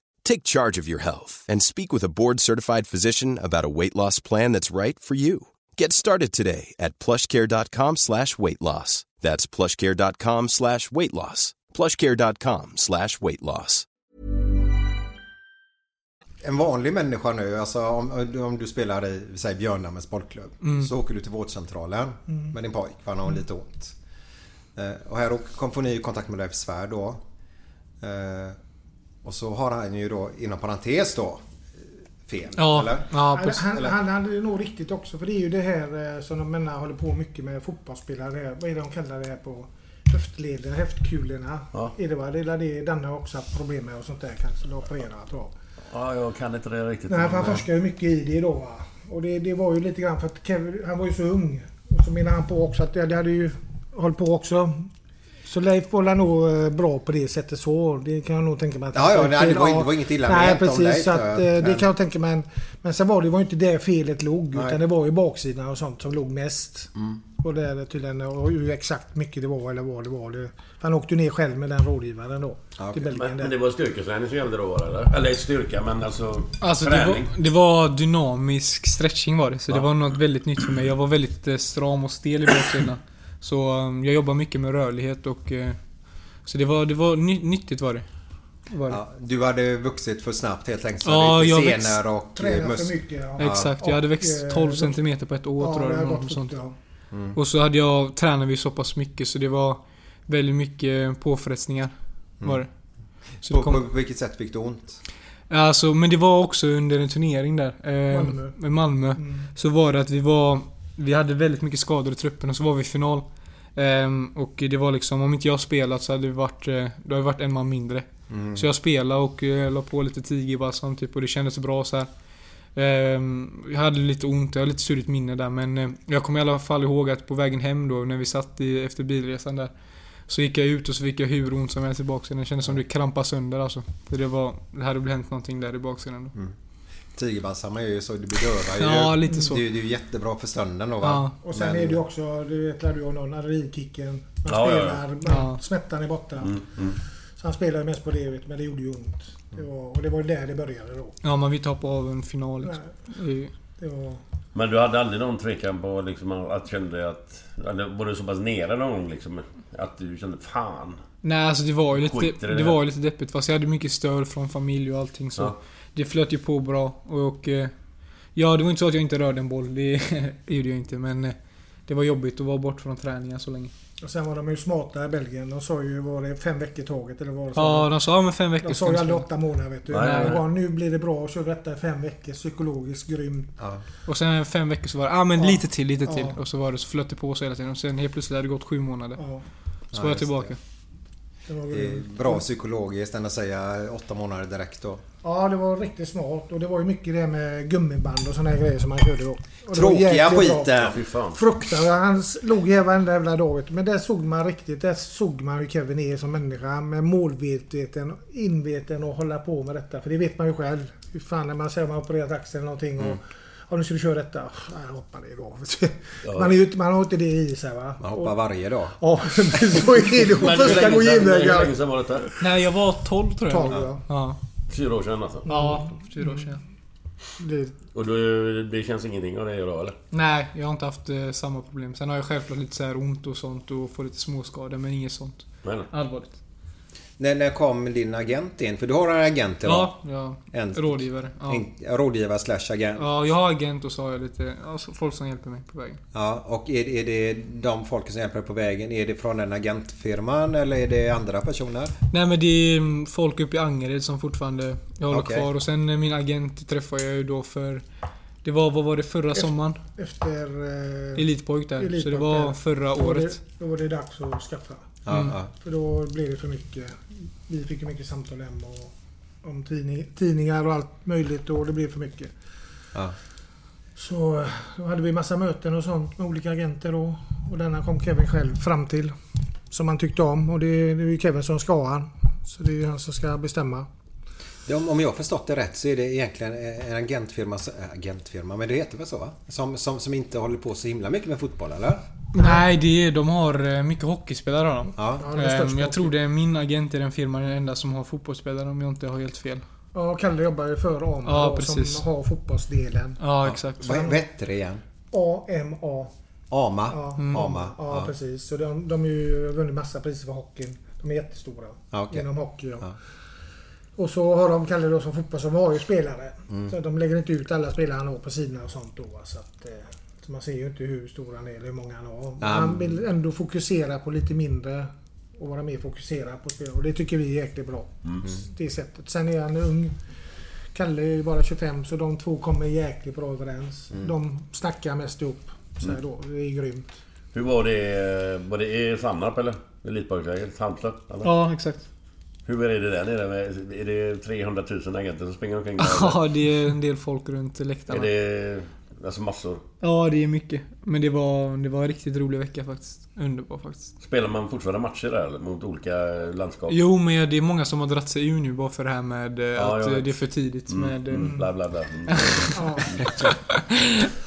Take charge of your health and speak with a board-certified physician about a weight loss plan that's right for you. Get started today at plushcare.com slash weight loss. That's plushcare.com slash weight loss. plushcare.com slash weight loss. en vanlig människa nu, alltså om, om du spelar i säg Björnhamns sportklubb. Mm. Så åker du till vårdcentralen Mm. med din pojk för han har lite ont. Eh, och här kom- får ni i kontakt med Leif Svärd då. Eh, och så har han ju då inom parentes då fel? Ja, eller? ja Han, precis. han, Eller? han hade det nog riktigt också. För det är ju det här eh, som de menar håller på mycket med fotbollsspelare. Vad är det de kallar det här på höftleden? Höftkulorna. Ja. Är det va? Det är det den har också haft problem med och sånt där kanske. Eller opererat av. Ja, jag kan inte det riktigt. Nej, för han forskar ju mycket i det då va. Och det, det var ju lite grann för att Kevin, han var ju så ung. Och så menar han på också att det hade ju hållit på också. Så Leif var nog eh, bra på det sättet så. Det kan jag nog tänka mig. Att Ja, ja, nej, det var inte- det var inget illa Nej, om precis. Leif, så att, då, eh, det men- kan jag tänka mig. Men sen var det, var ju inte där felet låg. Nej. Utan det var ju baksidan och sånt som låg mest. Mm. Och det är det tydligen och hur exakt mycket det var eller vad det var. Det, han åkte ju ner själv med den rådgivaren då. Ja, Till. Belgien men, där. men det var styrketräning som gällde då eller? Eller styrka men alltså, Alltså det var, träning. det var dynamisk stretching var det. Så det Ja. var något väldigt nytt för mig. Jag var väldigt eh, stram och stel i baksidan. Så um, jag jobbar mycket med rörlighet och... eh, Så det var, det var ny, nyttigt var det. Var det. Ja, du hade vuxit för snabbt helt enkelt. Så Ja, jag senor växt- och eh, Tränat mus- för mycket. Ja. Exakt, jag hade växt eh, 12 då- cm på ett år Ja, tror det jag. gått sånt. Mm. Och så hade jag, tränade vi så pass mycket så det var väldigt mycket påfrestningar. Var det. Så det På, kom, på vilket sätt fick du ont? Alltså, men det var också under en turnering där. Eh, Malmö. Med Malmö. Mm. Så var det att vi var... Vi hade väldigt mycket skador i truppen och så var vi i final. Ehm, och det var liksom, om inte jag spelat så hade det varit... Eh, det hade varit en man mindre. Mm. Så jag spelade och eh, la på lite tigerbalsam typ och det kändes bra så. Ehm, jag hade lite ont, jag har lite suddigt minne där men eh, jag kommer i alla fall ihåg att på vägen hem då när vi satt i, efter bilresan där. Så gick jag ut och så fick jag hur ont som helst i baksidan. Det kändes som det krampade sönder alltså. Det var... Det hade hänt någonting där i baksidan då. Tigerbalsam är ju så, det bedövar ju. Ja, lite så. Det, är ju- det är ju jättebra för stunden då va? Ja. Och sen Men- är det ju också, du vet lär du har någon adrenalinkicken. Man Ja, spelar, Man, Ja. smärtan är borta. Mm, mm. Så han spelade mest på det men det gjorde ju ont. Det var, och det var ju där det började då. Ja, man vill inte hoppa av en final liksom. Nej, Det- det var... Men du hade aldrig någon tvekan på liksom att kände att... Eller var du så pass nere någon gång liksom? Att du kände fan. Nej, alltså det var ju lite, det det, var ju lite deppigt. Fast jag hade mycket stöd från familj och allting så. Ja. Det flöt ju på bra. Och... eh, Ja, det var inte så att jag inte rörde en boll. Det gjorde jag inte. Men eh, det var jobbigt att vara bort från träningen så länge. Och sen var de ju smarta i Belgien. De sa ju, var det fem veckor taget eller vad det Ja, de sa med fem veckor De sa ju aldrig åtta månader vet du. Nej, nej, nej. var, nu blir det bra. Kör detta i fem veckor. Psykologiskt grymt. Ja. Och sen fem veckor så var det, ah men Ja. lite till, lite till. Ja. Och så var det, så flöt det på sig hela tiden. Och sen helt plötsligt hade det gått sju månader. Ja, Så Ja, var jag tillbaka. det grymt. bra psykologiskt än att säga åtta månader direkt då. Ja, det var riktigt smart. Och det var ju mycket det med gummiband och såna här grejer som han körde då. Och Tråkiga skiten! Fruktansvärt. Han låg här varenda jävla dag. Men där såg man riktigt. Där såg man hur Kevin är som människa. Med målmedveten, inveten och hålla på med detta. För det vet man ju själv. Hur fan när man säger att man har opererat axeln eller någonting. Och, om du skulle köra detta. "Ah, Jag hoppar det då. Man, är ju, man har inte det i sig va. Man hoppar varje dag. Ja, men så är det. Och Men första går sedan- Hur genvägar. länge sedan var detta? Nej, jag var 12 tror jag. Tolv, ja. Ja. Fyra år sedan alltså? Ja, fyra år sedan. Det, Och du, det känns ingenting av det idag eller? Nej, jag har inte haft eh, samma problem. Sen har jag självklart lite så här ont och sånt och får lite småskador, men inget sånt. Nej. Allvarligt. När, när kom din agent in? För du har en agent idag? Ja, ja. En, Rådgivare. Ja. en, rådgivare slash agent. ja, jag har agent och så har jag lite ja, så- folk som hjälper mig på vägen. Ja, och är, är det de folken som hjälper dig på vägen, är det från den agentfirman eller är det andra personer? Nej men det är folk uppe i Angered som fortfarande jag håller Okej. kvar. Och sen eh, min agent träffade jag ju då för... Det var, vad var det, förra sommaren? efter... Eh, Elitpojk där. så det Elitpojk var där. förra då var året. Det, då var det dags att skaffa. Ja, Mm. ja. För då blev det för mycket. Vi fick ju mycket samtal hem och om tidning, tidningar och allt möjligt och det blev för mycket. Ja. Så då hade vi massa möten och sånt med olika agenter då. Och denna kom Kevin själv fram till. Som han tyckte om och det, det är ju Kevin som ska ha han. Så det är ju han som ska bestämma. Om om jag har förstått det rätt så är det egentligen en agentfirma, äh, agentfirma men det heter väl så va? Som, som, som inte håller på så himla mycket med fotboll eller? Nej, det är, de har eh, mycket hockeyspelare har de. Ja. Ja, Ehm, jag hockey. tror det är min agent i den firman, den enda som har fotbollsspelare om jag inte har helt fel. Ja, Kalle jobbar ju för AMA Ja, precis. som har fotbollsdelen. Ja, exakt. Vad hette det igen? AMA. AMA? Ja, AMA? Ja, precis. Så de, de har ju vunnit massa priser för hockeyn. De är jättestora Ja, okej. inom hockey. Ja. Och så har de Kalle då som fotboll som har ju spelare. Mm. Så de lägger inte ut alla spelare han har på sidorna och sånt då. Så, att, eh, så man ser ju inte hur stor han är eller hur många han har. Men han vill ändå fokusera på lite mindre och vara mer fokuserad på spel. Och det tycker vi är jäkligt bra. Mm. Det sättet. Sen är han ung Kalle är ju bara 25 så de två kommer jäkligt bra överens. Mm. De snackar mest ihop. Så här Mm. då. Det är grymt. Hur var det? Var det i Sannarp eller? Elitpojksläger? Halmstad? Ja, exakt. Hur är det där nere? Är det 300 000 agenter som springer omkring? Ja, det är en del folk runt Är läktarna. det... Alltså massor? Ja, det är mycket. Men det var, det var en riktigt rolig vecka faktiskt. Underbar faktiskt. Spelar man fortfarande matcher där? Mot olika landskap? Jo, men det är många som har dratt sig ur nu bara för det här med eh, Ja, att eh, det är för tidigt Mm, med... eh, mm, bla, bla, bla. Mm.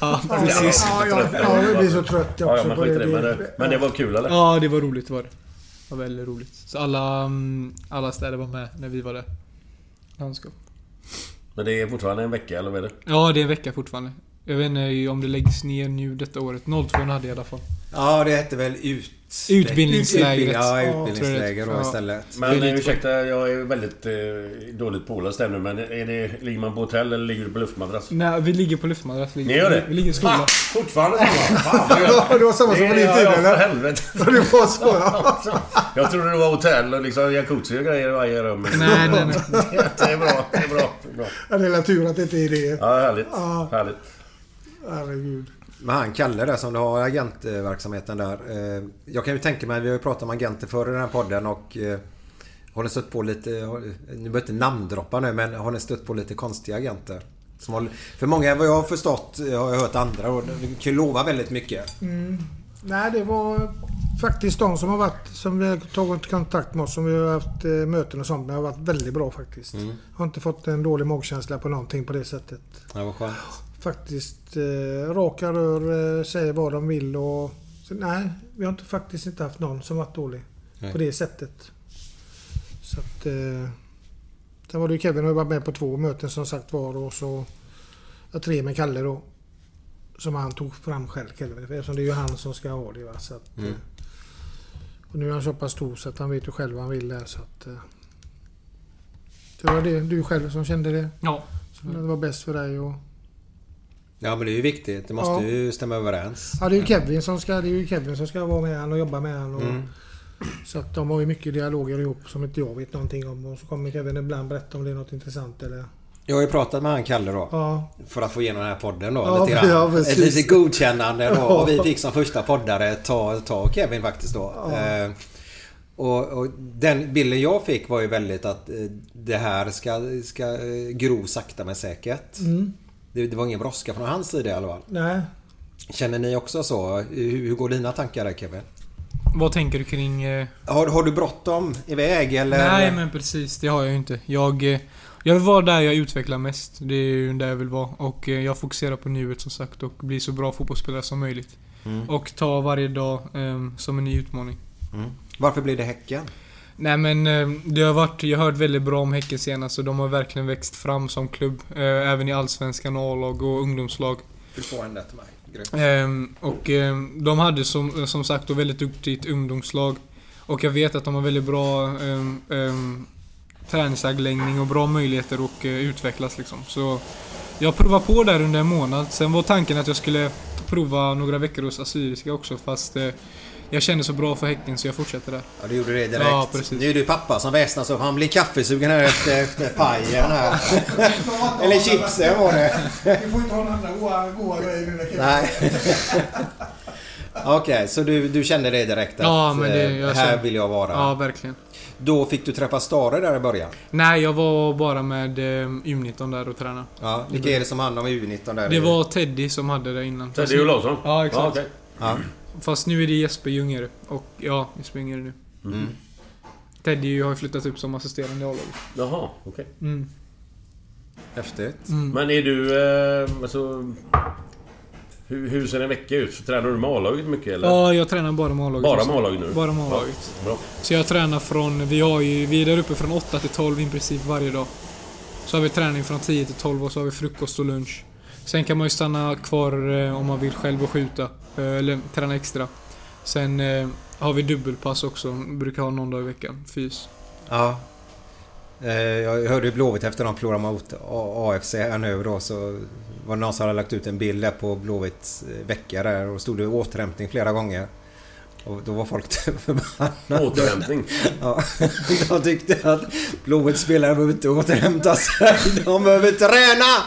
ja, precis. Ja, ja, ja, jag blir så trött också Ja, ja, men på det. Men, det, men det var kul eller? Ja, det var roligt var det. Var väldigt roligt. Så alla, mm, alla städer var med när vi var där. Landskap. Men det är fortfarande en vecka eller vad är det? Ja, det är en vecka fortfarande. Jag vet inte om det läggs ner nu detta året. 02 hade jag i alla fall. Ja, det hette väl ut... Utbildningslägret. Ja, Ja, utbildningsläger då istället. Men eh, ursäkta, jag är väldigt eh, dåligt påläst ännu men är det, ligger man på hotell eller ligger du på luftmadrass? Nej, vi ligger på luftmadrass. Ni gör det? Vi ligger i skolan. Ah, fortfarande samma? Fan. Ja, det var samma som på din Ja, tid ja, för eller? helvete. För det var så ja. Jag trodde det var hotell och liksom jacuzzi och grejer i varje rum. Nej, nej, nej. Det är bra, det är bra. Det är bra. Ja, Det är tur att det inte är det. Ja, härligt. Ja. Härligt. Herregud. Men han Kalle där som du har agentverksamheten där. eh, Jag kan ju tänka mig, vi har ju pratat om agenter förr i den här podden och eh, har ni stött på lite, ni behöver inte namndroppa nu men har ni stött på lite konstiga agenter? Som har, för många vad jag har förstått, jag har hört andra och de kan ju lova väldigt mycket. Mm. Nej, det var faktiskt de som har varit som vi har tagit kontakt med oss, som vi har haft eh, möten och sånt med, har varit väldigt bra faktiskt. Mm. Har inte fått en dålig magkänsla på någonting på det sättet. Ja, vad skönt. Faktiskt eh, raka rör, eh, säger vad de vill och... Så, nej, vi har inte, faktiskt inte haft någon som varit dålig. Nej. På det sättet. Så att... Eh, sen var det ju Kevin har ju varit med på två möten som sagt var och så... Ja, tre med Kalle då. Som han tog fram själv Kevin. Eftersom det är ju han som ska ha det va. Så att, Mm. eh, och nu är han så pass stor så att han vet ju själv vad han vill där så att... Eh, det var det du själv som kände det? Ja. Så det var bäst för dig och... Ja men det är ju viktigt. Det måste Ja. ju stämma överens. Ja, det är ju Kevin som ska, det är ju Kevin som ska vara med han och jobba med han. Och, Mm. Så att de har ju mycket dialoger ihop som inte jag vet någonting om. Och så kommer Kevin ibland berätta om det är något intressant eller... Jag har ju pratat med han Kalle då. Ja. För att få igenom den här podden då. Ja, lite grann. Ett litet godkännande då. Och vi fick som första poddare ta, ta Kevin faktiskt då. Eh, och, och den bilden jag fick var ju väldigt att eh, det här ska, ska eh, gro sakta men säkert. Mm. Det, det var ingen brådska från hans sida i alla fall. Nej. Känner ni också så? Hur, hur går dina tankar där Kevin? Vad tänker du kring... Eh... Har, har du bråttom iväg eller? Nej, men precis. Det har jag ju inte. Jag, eh, jag vill vara där jag utvecklar mest. Det är ju där jag vill vara. Och eh, jag fokuserar på nuet som sagt och bli så bra fotbollsspelare som möjligt. Mm. Och ta varje dag eh, som en ny utmaning. Mm. Varför blir det Häcken? Nej men eh, det har varit, jag har hört väldigt bra om Häcken senast och de har verkligen växt fram som klubb. Eh, även i Allsvenskan, A-lag och ungdomslag. Du får en där till mig. Ehm, och ehm, de hade som, som sagt då väldigt duktigt ungdomslag. Och jag vet att de har väldigt bra um, um, träningsanläggning och bra möjligheter att uh, utvecklas liksom. Så jag provade på där under en månad. Sen var tanken att jag skulle prova några veckor hos Assyriska också fast eh, jag kände så bra för Häcken så jag fortsätter där. Ja, du gjorde det direkt. Ja, precis. Det är du pappa som väsnar så han blir kaffesugen här efter, efter pajen här. Eller chipsen var det. Vi får inte ha några andra goa, goa grejer nu. Nej. Okej, så du, du kände det direkt att Ja, men det- eh, jag här känner- vill jag vara? Ja, verkligen. Då fick du träffa Stare där i början? Nej, jag var bara med eh, U19 där och tränade. Ja, vilka är det som hand om U19 där? Det var Teddy som hade det innan. Teddy nu- Olausson? Ja, exakt. Ja, okej. Ja. Fast nu är det Jesper Ljungare. Och ja, Jesper Ljungare nu. Mm. Teddy har ju flyttat upp som assisterande i A-laget. Jaha, okej. Mm. Häftigt. Mm. Men är du... Eh, alltså, hur, hur ser en vecka ut? Tränar du med A-laget mycket eller? Ja, jag tränar bara med A-laget. Bara med A-laget nu? Bara med A-laget. Ja. Så jag tränar från... Vi, har ju, vi är där uppe från 8 till 12 i princip varje dag. Så har vi träning från 10 till 12 och så har vi frukost och lunch. Sen kan man ju stanna kvar eh, om man vill själv och skjuta. Eh, eller träna extra. Sen eh, har vi dubbelpass också. Brukar ha någon dag i veckan. Fys. Ja. Eh, Jag hörde ju Blåvitt efter de förlorade mot A- AFC här nu då så var det någon som hade lagt ut en bild där på Blåvitts eh, vecka där och stod det återhämtning flera gånger. Och då var folk förbannade. Återhämtning. Ja, de tyckte att Blåvitts spelare behöver inte återhämta sig. De behöver träna!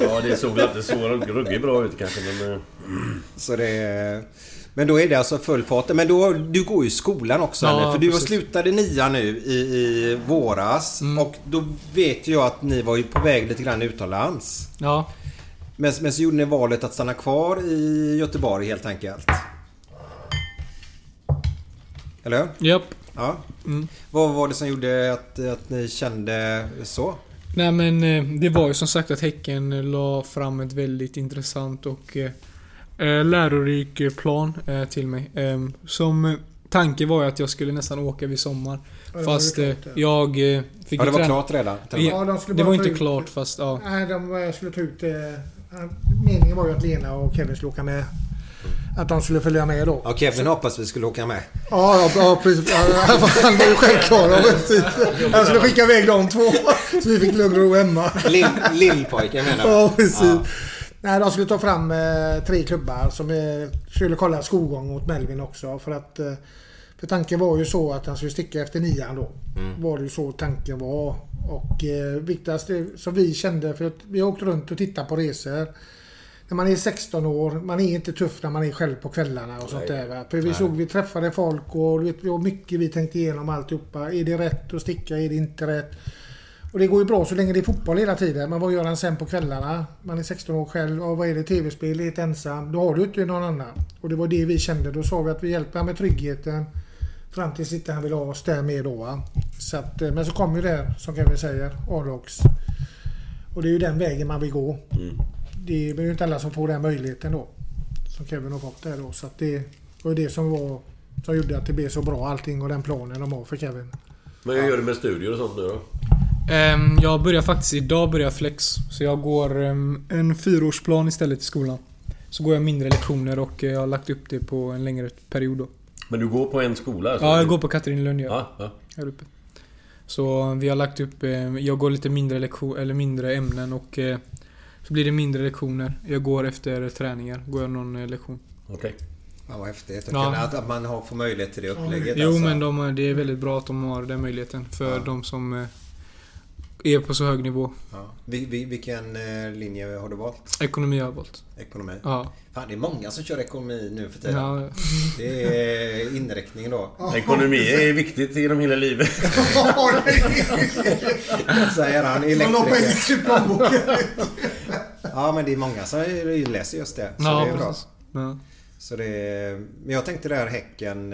Ja, det såg inte så ruggigt bra ut kanske men... eh, Så det. Men då är det alltså full fart. Men då, du går ju i skolan också Ja, eller? För du har precis. slutade nia nu i, i våras. Mm. Och då vet jag att ni var ju på väg lite grann utomlands. Ja. Men, men så gjorde ni valet att stanna kvar i Göteborg helt enkelt. Eller hur? Japp. Ja. Mm. Vad var det som gjorde att, att ni kände så? Nej men eh, det var ju som sagt att Häcken la fram ett väldigt intressant och eh, eh, lärorik eh, plan eh, till mig. Eh, som eh, tanke var ju att jag skulle nästan åka vid sommar. Ja, det var ju Fast eh, klart det. jag eh, fick Ja, det var träna- klart redan? Ja, de det var inte ut- klart fast ja. Nej, de eh, skulle ta ut. Meningen var ju att Lena och Kevin skulle åka med. Att de skulle följa med då. Ja, Kevin hoppas vi skulle åka med. Ja, ja, precis. Han var ju självklar. Han skulle skicka iväg de två. Så vi fick lugn och ro hemma. Lill, lillpojken menar du? Ja, precis. Ja. Nej, de skulle ta fram eh, tre klubbar som eh, skulle kolla skolgång mot Melvin också. För att eh, för tanken var ju så att han skulle sticka efter nian då. Mm. Var det ju så tanken var. Och eh, viktigast det som vi kände, för att vi har åkt runt och tittat på resor. När man är 16 år, man är inte tuff när man är själv på kvällarna och sånt där. Va? För vi Nej. såg, vi träffade folk och vet, vi mycket vi tänkte igenom alltihopa. Är det rätt att sticka? Är det inte rätt? Och det går ju bra så länge det är fotboll hela tiden. Men vad gör han sen på kvällarna? Man är 16 år själv. Och vad är det? TV-spel? Helt ensam. Då har du inte någon annan. Och det var det vi kände. Då sa vi att vi hjälper han med tryggheten. Fram tills inte han vill ha oss där med då. Va? Så att, eh, men så kom ju det, som Kevin säger, A-lags. Och det är ju den vägen man vill gå. Det är ju inte alla som får den möjligheten då. Som Kevin har fått där då. Så att det var ju det som var som gjorde att det blev så bra allting och den planen de har för Kevin. Men hur gör du med studier och sånt nu då? Ehm, jag börjar faktiskt, idag börjar flex. Så jag går ehm, en fyraårsplan istället i skolan. Så går jag mindre lektioner och jag har lagt upp det på en längre period då. Men du går på en skola? alltså? Ja, jag går på Katrinlund ja. Ja, ja. Här uppe. Så vi har lagt upp, eh, jag går lite mindre lektion, eller mindre ämnen och eh, så blir det mindre lektioner. Jag går efter träningar, går jag någon eh, lektion. Okej. Ja, vad häftigt. Ja. Att, att man har, får möjlighet till det upplägget. Jo alltså. men de, det är väldigt bra att de har den möjligheten för Ja. de som eh, är på så hög nivå. Ja. Vi- vi- Vilken eh, linje har du valt? Ekonomi har jag valt. Ekonomi? Ja. Fan, det är många som kör ekonomi nu för tiden. Ja. Det är inriktningen då. Ekonomi är viktigt genom hela livet. Säger han, Man har pengar elektriker. i plånboken. Ja, men det är många som läser just det. Så Ja, det är bra. Ja. Så det är, men jag tänkte det här Häcken...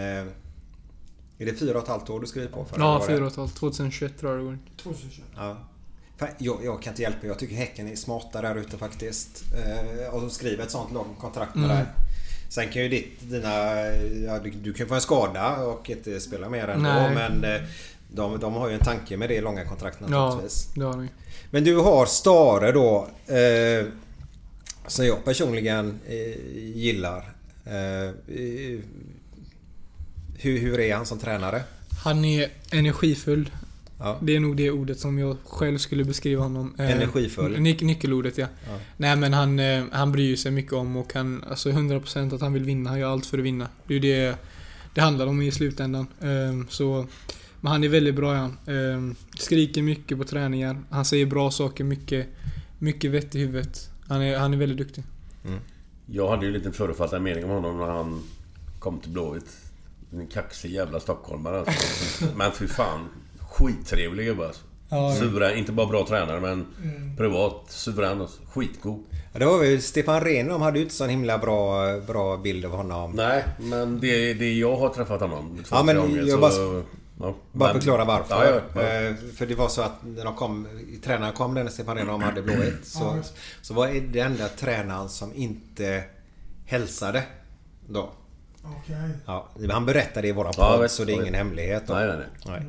Är det fyra och ett halvt år du skriver på för? Ja, fyra och ett halvt. 2021 tror jag det går. 2021. Ja. Jag, jag kan inte hjälpa Jag tycker Häcken är smarta där ute faktiskt. Eh, och skriver ett sånt långt kontrakt med Mm. dig. Sen kan ju ditt, dina... Ja, du, du kan få en skada och inte spela mer ändå. Nej. Men eh, de, de har ju en tanke med det långa kontraktet Ja, naturligtvis. det har ni. Men du har Stare då. Eh, som jag personligen eh, gillar. Eh, hur, hur är han som tränare? Han är energifull. Ja. Det är nog det ordet som jag själv skulle beskriva honom. Eh, Energifull. Nyc- nyckelordet ja. Ja. Nej men han, eh, han bryr sig mycket om och han, alltså 100% att han vill vinna. Han gör allt för att vinna. Det är ju det det handlar om i slutändan. Eh, så, men han är väldigt bra ja. eh, Skriker mycket på träningar. Han säger bra saker, mycket, mycket vett i huvudet. Han är, han är väldigt duktig. Jag hade ju lite förutfattad mening om honom när han kom till Blåvitt. En kaxig jävla stockholmare alltså. Men fy fan. Skittrevlig gubbe alltså. Ja. Suverän. Inte bara bra tränare men Mm. privat. Suverän alltså. Skitgod. Ja, det var ju Stefan Rehn, de hade ju inte så himla bra, bra bild av honom. Nej, men det, det jag har träffat honom två, Ja, men gånger, jag så, bara- ja, Bara men- förklara varför. Ja, ja, ja. Eh, För det var så att när de kom, tränaren kom när Stefan de hade Blåvitt. Så, så var det enda tränaren som inte hälsade då. Okej. Ja, han berättade i våran podd så det är ingen hemlighet. Då. Nej, nej,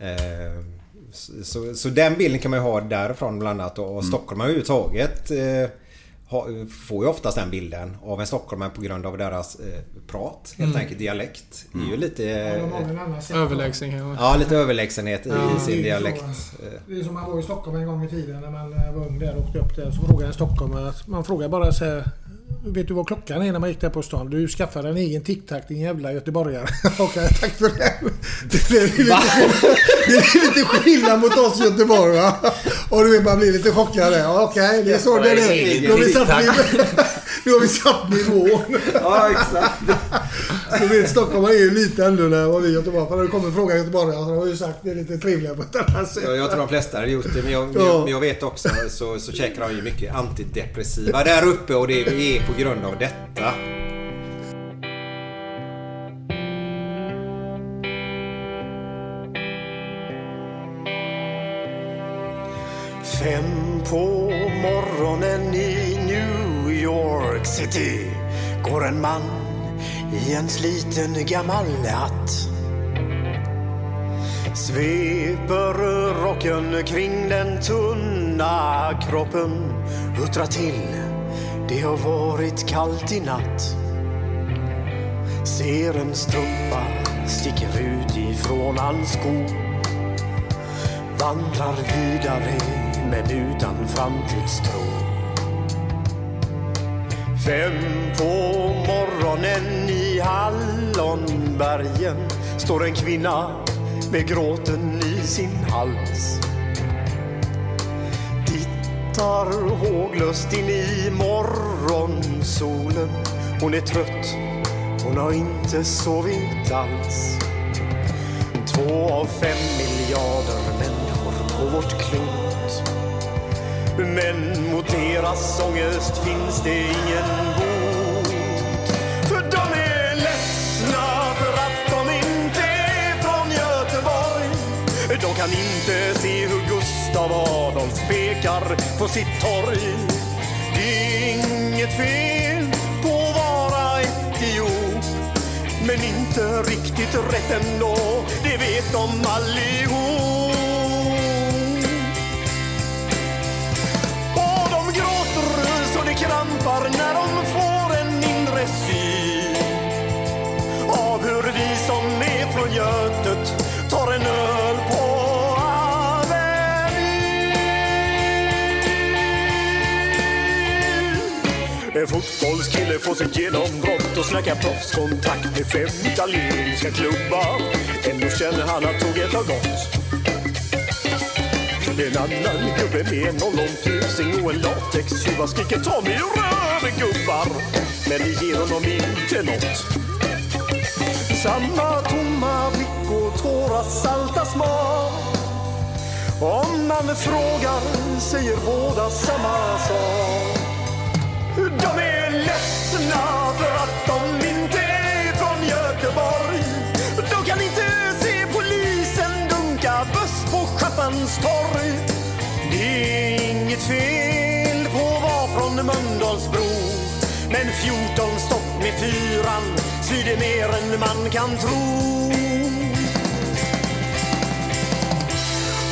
nej. Eh, Så, så, så den bilden kan man ju ha därifrån bland annat. Och Stockholm överhuvudtaget eh, får ju oftast den bilden av en stockholmare på grund av deras eh, prat. Helt Mm. enkelt dialekt. Det är ju lite... Ja, Eh. Överlägsen kanske. ja, lite överlägsenhet i Ja, sin det dialekt. så. Det är som man var i Stockholm en gång i tiden när man eh, var ung där och åkte upp där. Så frågade en stockholmare. Man frågar bara så här. Vet du vad klockan är när man gick där på stan? Du skaffade en egen tic-tac din jävla göteborgare. Okej, tack för det. Det är, lite, det är lite skillnad mot oss i Göteborg va? Och du vet man blir lite chockad Okej, det är så det är. Nu har vi satt, niv- nu har vi satt nivån. Ja, exakt. Du vet, Stockholm är ju lite annorlunda än vad vi i Göteborg. För när det kommer fråga i Göteborg så har jag ju sagt det är lite trevligare på ett annat sätt. Ja, jag tror de flesta hade gjort det. Men jag, Ja. men jag vet också så, så käkar de ju mycket antidepressiva där uppe och det är på grund av detta. Fem på morgonen i New York City går en man i en sliten gammal hatt. Sveper rocken kring den tunna kroppen, huttrar till. Det har varit kallt i natt. Ser en strumpa sticker ut ifrån hans sko vandrar vidare men utan framtidstro. Fem på morgonen i Hallonbergen står en kvinna med gråten i sin hals. Tittar håglöst in i morgonsolen. Hon är trött, hon har inte sovit alls. Två av fem miljarder människor på vårt klot. Men mot deras ångest finns det ingen bot. För de är ledsna för att de inte är från Göteborg. De kan inte se hur Gustav Adolf pekar på sitt torg. Inget fel på att vara etiop men inte riktigt rätt ändå, det vet de allihop. Och de gråter så det krampar när de får fotbollskille får sitt genombrott och snackar proffskontakt med fem italienska klubbar. Ändå känner han att tåget har gått. En annan gubbe med en ollontusing och en latextjuva skriker ta mig ur röven gubbar. Men det ger honom inte nåt. Samma tomma blick och tårar salta smak. Om man frågar säger båda samma sak. Schappans torg. Det är inget fel på att vara från Mölndalsbro. Men 14 stopp med fyran svider mer än man kan tro.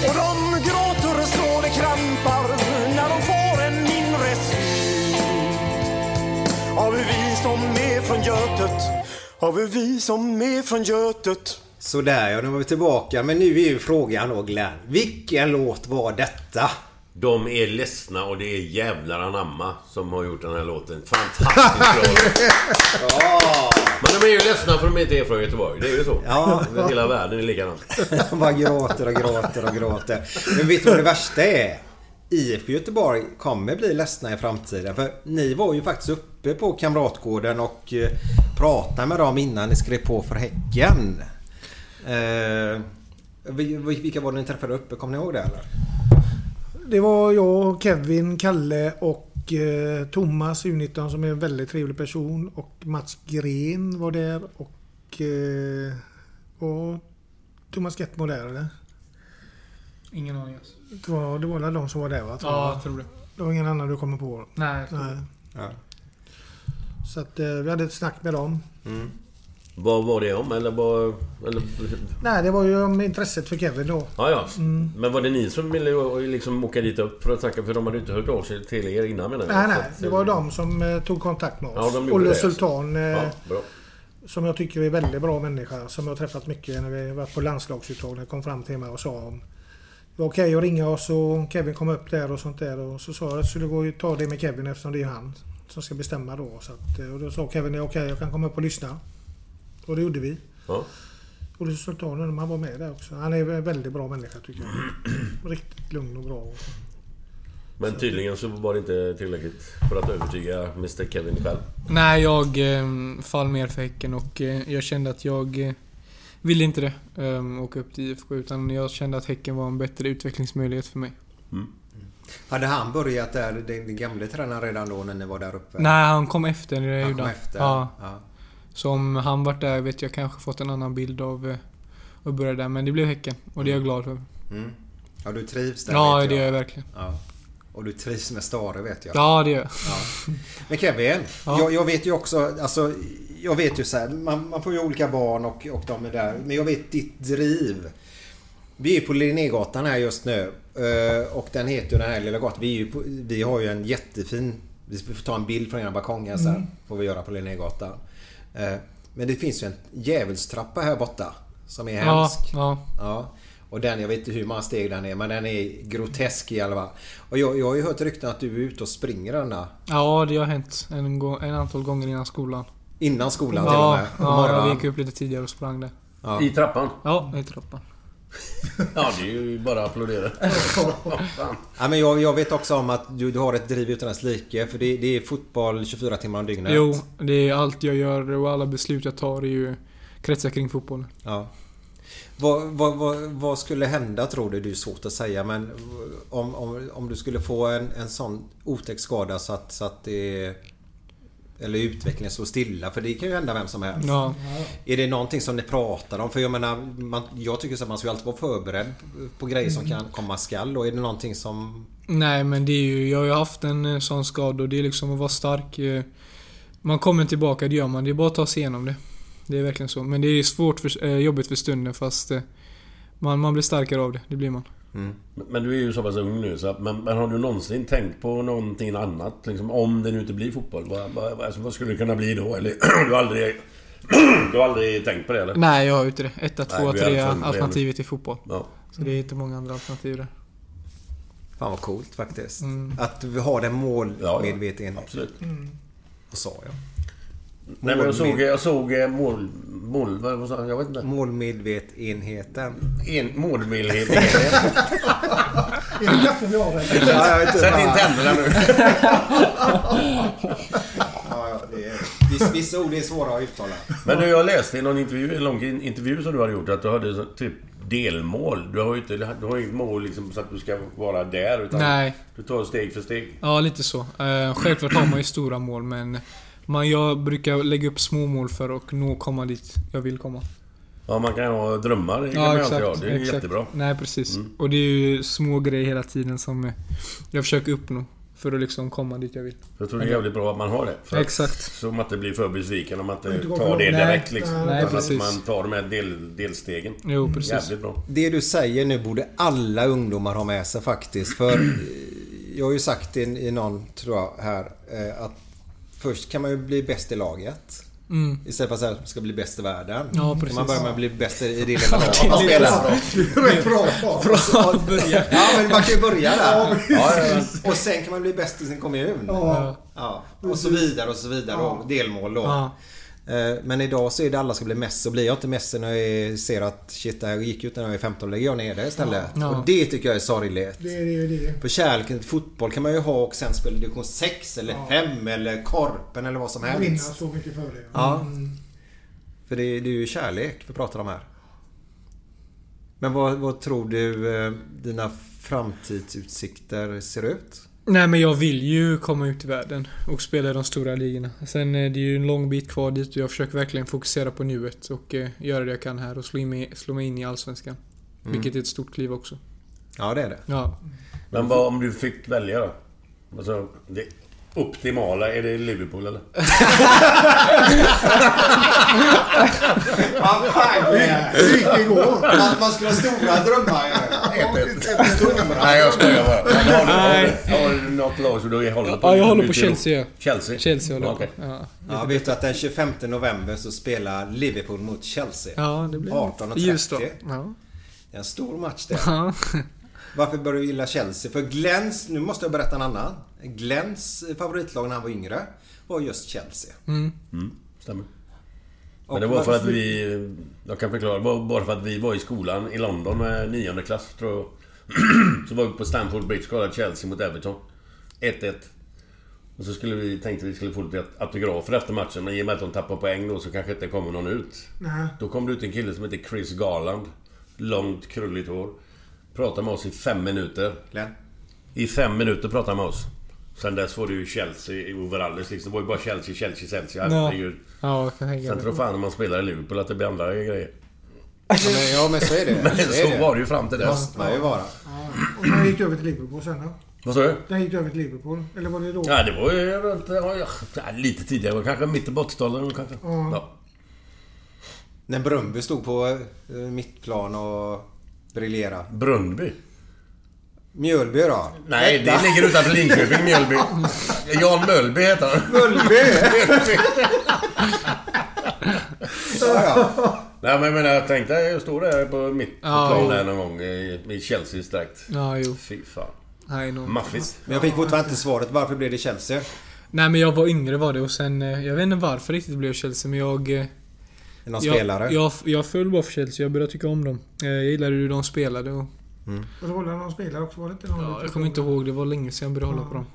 Och de gråter så det krampar när de får en inre syn av hur vi som är från Götet av hur vi som är från Götet Sådär ja, nu var vi tillbaka. Men nu är ju frågan då Glenn. Vilken låt var detta? De är ledsna och det är jävlar anamma som har gjort den här låten. Fantastiskt bra låt. Men de är ju ledsna för att de inte är från Göteborg. Det är ju så. Ja. Hela världen är likadant. De bara gråter och gråter och gråter. Men vet du vad det värsta är? IFK Göteborg kommer bli ledsna i framtiden. För ni var ju faktiskt uppe på Kamratgården och eh, pratade med dem innan ni skrev på för Häcken. Eh, vi- vi- vilka var det ni träffade uppe? Kommer ni ihåg det eller? Det var jag, Kevin, Kalle och eh, Thomas U19 som är en väldigt trevlig person. Och Mats Gren var där och... Eh, och Thomas Gettmo där eller? Ingen aning alls. Tror jag, det var väl de som var där va? Ja, jag tror det. Det var ingen annan du kommer på? Nej, jag tror Nej. Ja. Så att eh, vi hade ett snack med dem. Vad var det om? Eller vad... Eller... Nej, det var ju om intresset för Kevin då. Ja, ja. Mm. Men var det ni som ville liksom åka dit upp för att snacka? För de hade inte hört av sig till er innan menar jag. Nej, nej. Det var de som eh, tog kontakt med oss. Ja, de Olle det, Sultan. Eh, Ja. Som jag tycker är väldigt bra människa. Som jag har träffat mycket när vi varit på landslagsuttagning. Kom fram till mig och sa om det var okej att ringa oss och Kevin kom upp där och sånt där. Och så sa jag att jag skulle gå och ta det med Kevin eftersom det är han. som ska bestämma då. Så att, eh, och då sa Kevin okej jag kan komma upp och lyssna. Och det gjorde vi. Ja. Och resultaten, han var med där också. Han är en väldigt bra människa tycker jag. Riktigt lugn och bra. Men tydligen så var det inte tillräckligt för att övertyga Mr Kevin själv. Nej, jag eh, fall mer för Häcken och eh, jag kände att jag eh, ville inte det. Eh, åka upp till IFK utan jag kände att Häcken var en bättre utvecklingsmöjlighet för mig. Hade han börjat där, den, gamle tränaren redan då när ni var där uppe? Nej, han kom efter. Han kom efter? Ja. Ja. Så om han varit där vet jag kanske fått en annan bild av eh, att börja där. Men det blev Häcken och det är jag glad för. Mm. Ja, du trivs där Ja, vet det gör jag verkligen. Ja. Och du trivs med Stare vet jag. Ja, det gör jag. Ja. Men Kevin, Ja. jag, jag vet ju också, alltså, jag vet ju så här, man, man får ju olika barn och, och de är där. Men jag vet ditt driv. Vi är på Linnégatan här just nu. eh, Och den heter ju den här lilla gatan. Vi, är ju på, vi har ju en jättefin... Vi får ta en bild från ena balkongen här sen. Mm. Får vi göra på Linnégatan. Eh, Men det finns ju en djävulstrappa här borta. Som är Ja, hemsk. ja. Ja. Och den, jag vet inte hur många steg den är, men den är grotesk i alla fall. Och jag, jag har ju hört rykten att du är ute och springer denna. Ja, det har hänt en, en antal gånger innan skolan. Innan skolan till och ja, med? Ja, jag gick upp lite tidigare och sprang där. Ja. I trappan? Ja, i trappan. Ja, det är ju bara att applådera. Ja, men jag, jag vet också om att du, du har ett driv utan dess like. För det, det är fotboll 24 timmar om dygnet. Jo, det är allt jag gör och alla beslut jag tar är ju kretsar kring fotbollen. Ja. Vad, vad, vad, vad skulle hända tror du? Det är svårt att säga men om, om, om du skulle få en, en sån otäck skada så att, så att det... Eller utvecklingen står stilla. För det kan ju hända vem som helst. Ja. Är det någonting som ni pratar om? För jag menar, man, jag tycker så att man ska alltid vara förberedd på grejer som kan komma skall. Och är det någonting som... Nej men det är ju, jag har ju haft en eh, sån skada och det är liksom att vara stark. eh, Man kommer tillbaka, det gör man. Det är bara att ta sig igenom det. Det är verkligen så. Men det är svårt för, eh, jobbigt för stunden fast man, man blir starkare av det. Det blir man. Men- Men du är ju så pass ung nu så att, men, men har du någonsin tänkt på någonting annat? Liksom, om det nu inte blir fotboll. Vad, vad, alltså, vad skulle det kunna bli då? Eller du har aldrig... du har aldrig tänkt på det eller? Nej, jag har ju inte det. Etta, tvåa, trea alternativet i fotboll. Ja. Så det är inte många andra alternativ där. Fan vad coolt faktiskt. Mm. Att vi har den målmedvetenheten. Absolut. Vad sa jag? Nej men jag såg, jag såg eh, mål... Mål... Vad sa jag? Jag vet inte. Målmedvetenheten. En, målmedvetenhet. Är det kaffe vi har där? Sätt in tänderna nu. Ja, ja, det är, vissa, ord är svåra att uttala. Men du, jag läste i någon intervju, en lång intervju som du har gjort att du hade typ delmål. Du har ju inte, du har inget mål liksom så att du ska vara där utan Nej. du tar steg för steg. Ja, lite så. Eh, självklart har man ju stora mål men man, jag brukar lägga upp små mål för att nå komma dit jag vill komma. Ja, man kan ju ha drömmar. Det kan man ju alltid ha. Det är exakt. jättebra. Nej, precis. Mm. Och det är ju små grejer hela tiden som jag försöker uppnå. För att liksom komma dit jag vill. Jag tror det är jävligt bra att man har det. För att- Exakt. Så man inte blir för besviken om man inte tar det direkt Nej. liksom. Nej, Utan precis. att man tar de här del, delstegen. Jo, precis. Jävligt bra. Det du säger nu borde alla ungdomar ha med sig faktiskt. För jag har ju sagt i, i någon, tror jag, här eh, att först kan man ju bli bäst i laget. Mm. Istället för att säga att man ska bli bäst i världen. Ja, precis. Man börjar med att bli bäst i det lilla laget det är man spelar. Rätt bra. Bra att börja. Ja, men man kan ju börja där. Ja. Och sen kan man bli bäst i sin kommun. Ja. Ja, och så vidare och så vidare. Ja. Och delmål då. Ja. Eh, Men idag så är det alla ska bli Messi. Och blir jag inte Messi när jag ser att shit, det här gick ut när jag är 15. lägger jag ner det istället. Ja. Och det tycker jag är sorgligt. Det är det. det. För kärleken till fotboll kan man ju ha och sen spela division 6 eller 5 eller Korpen eller vad som Vinna helst. så mycket för det. Ja. Mm. För det, det är ju kärlek vi pratar om här. Men vad, vad tror du eh, dina framtidsutsikter ser ut? Nej men jag vill ju komma ut i världen och spela i de stora ligorna. Sen är det ju en lång bit kvar dit och jag försöker verkligen fokusera på nuet och eh, göra det jag kan här och slå, in mig, slå mig in i Allsvenskan. Mm. Vilket är ett stort kliv också. Ja, det är det. Ja. Men vad om du fick välja då? Alltså, det optimala, är det Liverpool eller? Vad fan Det gick igår. Att man skulle ha stora drömmar. Nej, jag skojar bara. Har du, något lag som du håller på? Ja, jag håller på? Chelsea. ja. Chelsea? Chelsea håller jag. Okej. Ja. Ja, vet du att den 25 november så spelar Liverpool mot Chelsea. ja, det blir 18.30. ljust då. Ja. Det är en stor match det. Ja. Varför började du gilla Chelsea? För Glens, nu måste jag berätta en annan. Glens favoritlag när han var yngre var just Chelsea. Mm. Mm, stämmer. Men det var för att vi... Jag kan förklara. Det var bara för att vi var i skolan i London med nionde klass, tror jag. Så var vi på Stamford Bridge och kollade Chelsea mot Everton. 1-1. Och så skulle vi, tänkte vi skulle få lite autografer efter matchen, men i och med att de tappade poäng då så kanske inte kommer någon ut. Nej. Då kom det ut en kille som heter Chris Garland. Långt, krulligt hår. Pratade med oss i fem minuter. Glenn? I fem minuter pratade han med oss. Sen dess var det ju Chelsea i overalles liksom. Det var ju bara Chelsea, Chelsea, Chelsea. Ja. Herregud. Ja, Sen tror fan om man spelar i Liverpool att det blir andra grejer. Ja, men, ja, men så är det. Men är så det. var det ju fram till dess. måste man ju vara. Ja. Och när gick du över till Liverpool sen då? Vad sa du? När gick du över till Liverpool? Eller var det då? Ja, det var ju runt... Ja, lite tidigare. Kanske mitt i 80-talet kanske. Ja. Ja. När Brumby stod på eh, mittplan och briljerade. Brunnby? Mjölby då? Nej, det Hette- ligger utanför Linköping, Mjölby. Jan Mölby heter han. Mölby? ja, ja. Nej men jag menar, jag tänkte jag stod där på mitt på Ja, plan där någon gång i, i Chelseas dräkt. Ja, jo. Fy fan. Nej. Maffigt. Men jag fick fortfarande inte svaret. Varför blev det Chelsea? Nej men jag var yngre var det och sen... eh, Jag vet inte varför riktigt det blev Chelsea men jag... eh, Någon jag, spelare? Jag, jag föll bara för Chelsea. Jag började tycka om dem. Eh, Jag gillade hur de spelade och... Och så var det någon spelare också, var det inte någon? Ja, jag kommer inte ihåg. Det var länge sedan jag började hålla på dem.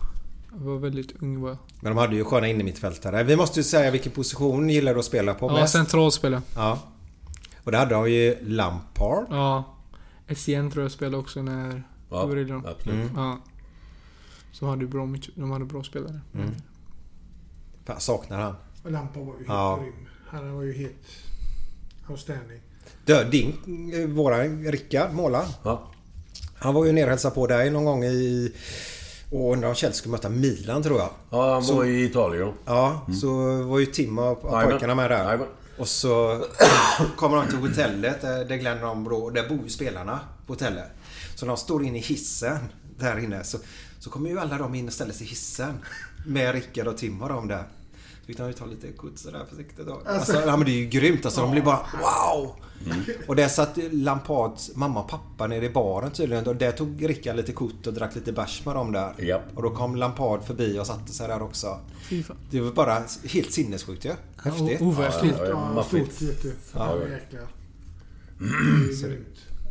Jag var väldigt ung var jag. Men de hade ju sköna innermittfältare. Vi måste ju säga vilken position gillar du att spela på Ja, mest? centralspelare. Ja. Och det hade de ju Lampard. Ja. SCN tror jag spelade också när... Ja, var det de? absolut. Mm. Ja. Så hade bra, de hade bra spelare. Mm. Fan, saknar han. Och Lampard var ju helt Ja. grym. Han var ju helt outstanding. Du, din, eh, våran Rickard, målaren. Ja. Han var ju nere och hälsade på dig någon gång i... Och om Chelsea skulle möta Milan tror jag. Ja, han Så- var i Italien. Ja, så var ju Tim och, pojkarna med där. Och så kommer de till hotellet där, där Glenn och de bor. Där bor ju spelarna på hotellet. Så de står inne i hissen där inne. Så, så kommer ju alla de in och ställer sig i hissen. Med Rickard och Tim och de där. Fick de ju ta lite kutt sådär försiktigt då. Alltså, ja, men det är ju grymt. Alltså, de blir bara wow! Och där satt Lampards mamma och pappa nere i baren tydligen. Och där tog Rickard lite kutt och drack lite bärs med dem där. Ja. Och då kom Lampard förbi och satte sig där också. Det var bara helt sinnessjukt ju. Häftigt. o- overkligt. Ja, ja, Ja, stort du. Ja, Ja, ja. jäklar. Så,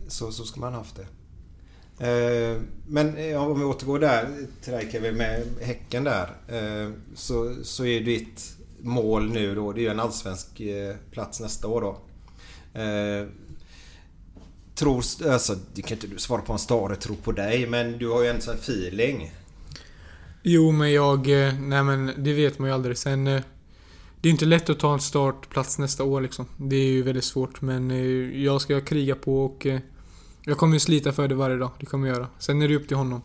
så, så ska man ha haft det. Eh, men eh, om vi återgår där till dig Kevin med Häcken där. Eh, så, så är ditt mål nu då, det är ju en allsvensk plats nästa år då. Tror, alltså det kan inte du svara på en stare tror på dig men du har ju en sån feeling. Jo, men jag... Nej men det vet man ju aldrig. Sen... Det är inte lätt att ta en startplats nästa år liksom. Det är ju väldigt svårt men jag ska kriga på och... Jag kommer ju slita för det varje dag. Det kommer jag göra. Sen är det upp till honom.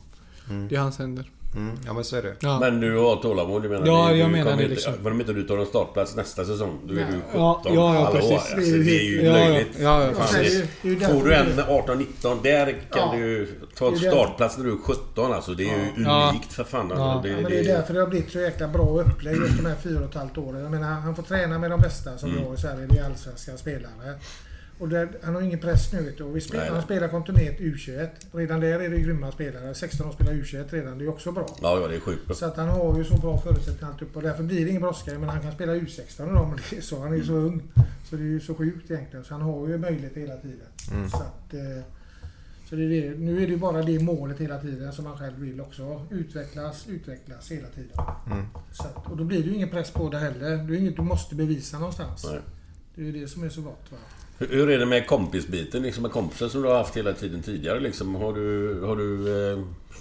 Mm. Det är hans händer. Mm, ja men så är det. Ja. Men du har tålamod, du menar? Ja, du, jag du menar det inte, liksom. För om inte du tar en startplats nästa säsong, då är du 17. Ja, ja, ja, precis. Alltså, Det är ju det är ju helt- ja, ja. löjligt. Ja, ja, det- Det är ju därför Får du en det- 18-19, där kan Ja. du ta Det en det. startplats när du är 17 alltså. Det är ju Ja. unikt för fan. Ja. Alltså. Ja, Det, men det är därför det har blivit så jäkla bra upplägg just de här fyra och ett halvt åren. Jag menar, han får träna med de bästa som vi har i Sverige. Det är allsvenska spelare. Och där, han har ingen press nu vet du. Och vi spelar, han spelar kontinuerligt U21. Redan där är det grymma spelare. 16 år spelar U21 redan. Det är också bra. Ja, ja, det är sjukt bra. Så att han har ju så bra förutsättningar allt upp och därför blir det ingen brådska. Men han kan spela U16 idag men det är så. Han är ju så ung. Så det är ju så sjukt egentligen. Så han har ju möjlighet hela tiden. Så att, eh, så det är det. Nu är det ju bara det målet hela tiden som han själv vill också. Utvecklas, utvecklas hela tiden. Så att, och då blir det ju ingen press på det heller. Det är inget du måste bevisa någonstans. Nej. Det är ju det som är så gott. Va? Hur- Hur är det med kompisbiten? Liksom med kompisar som du har haft hela tiden tidigare liksom? Har du, har du eh,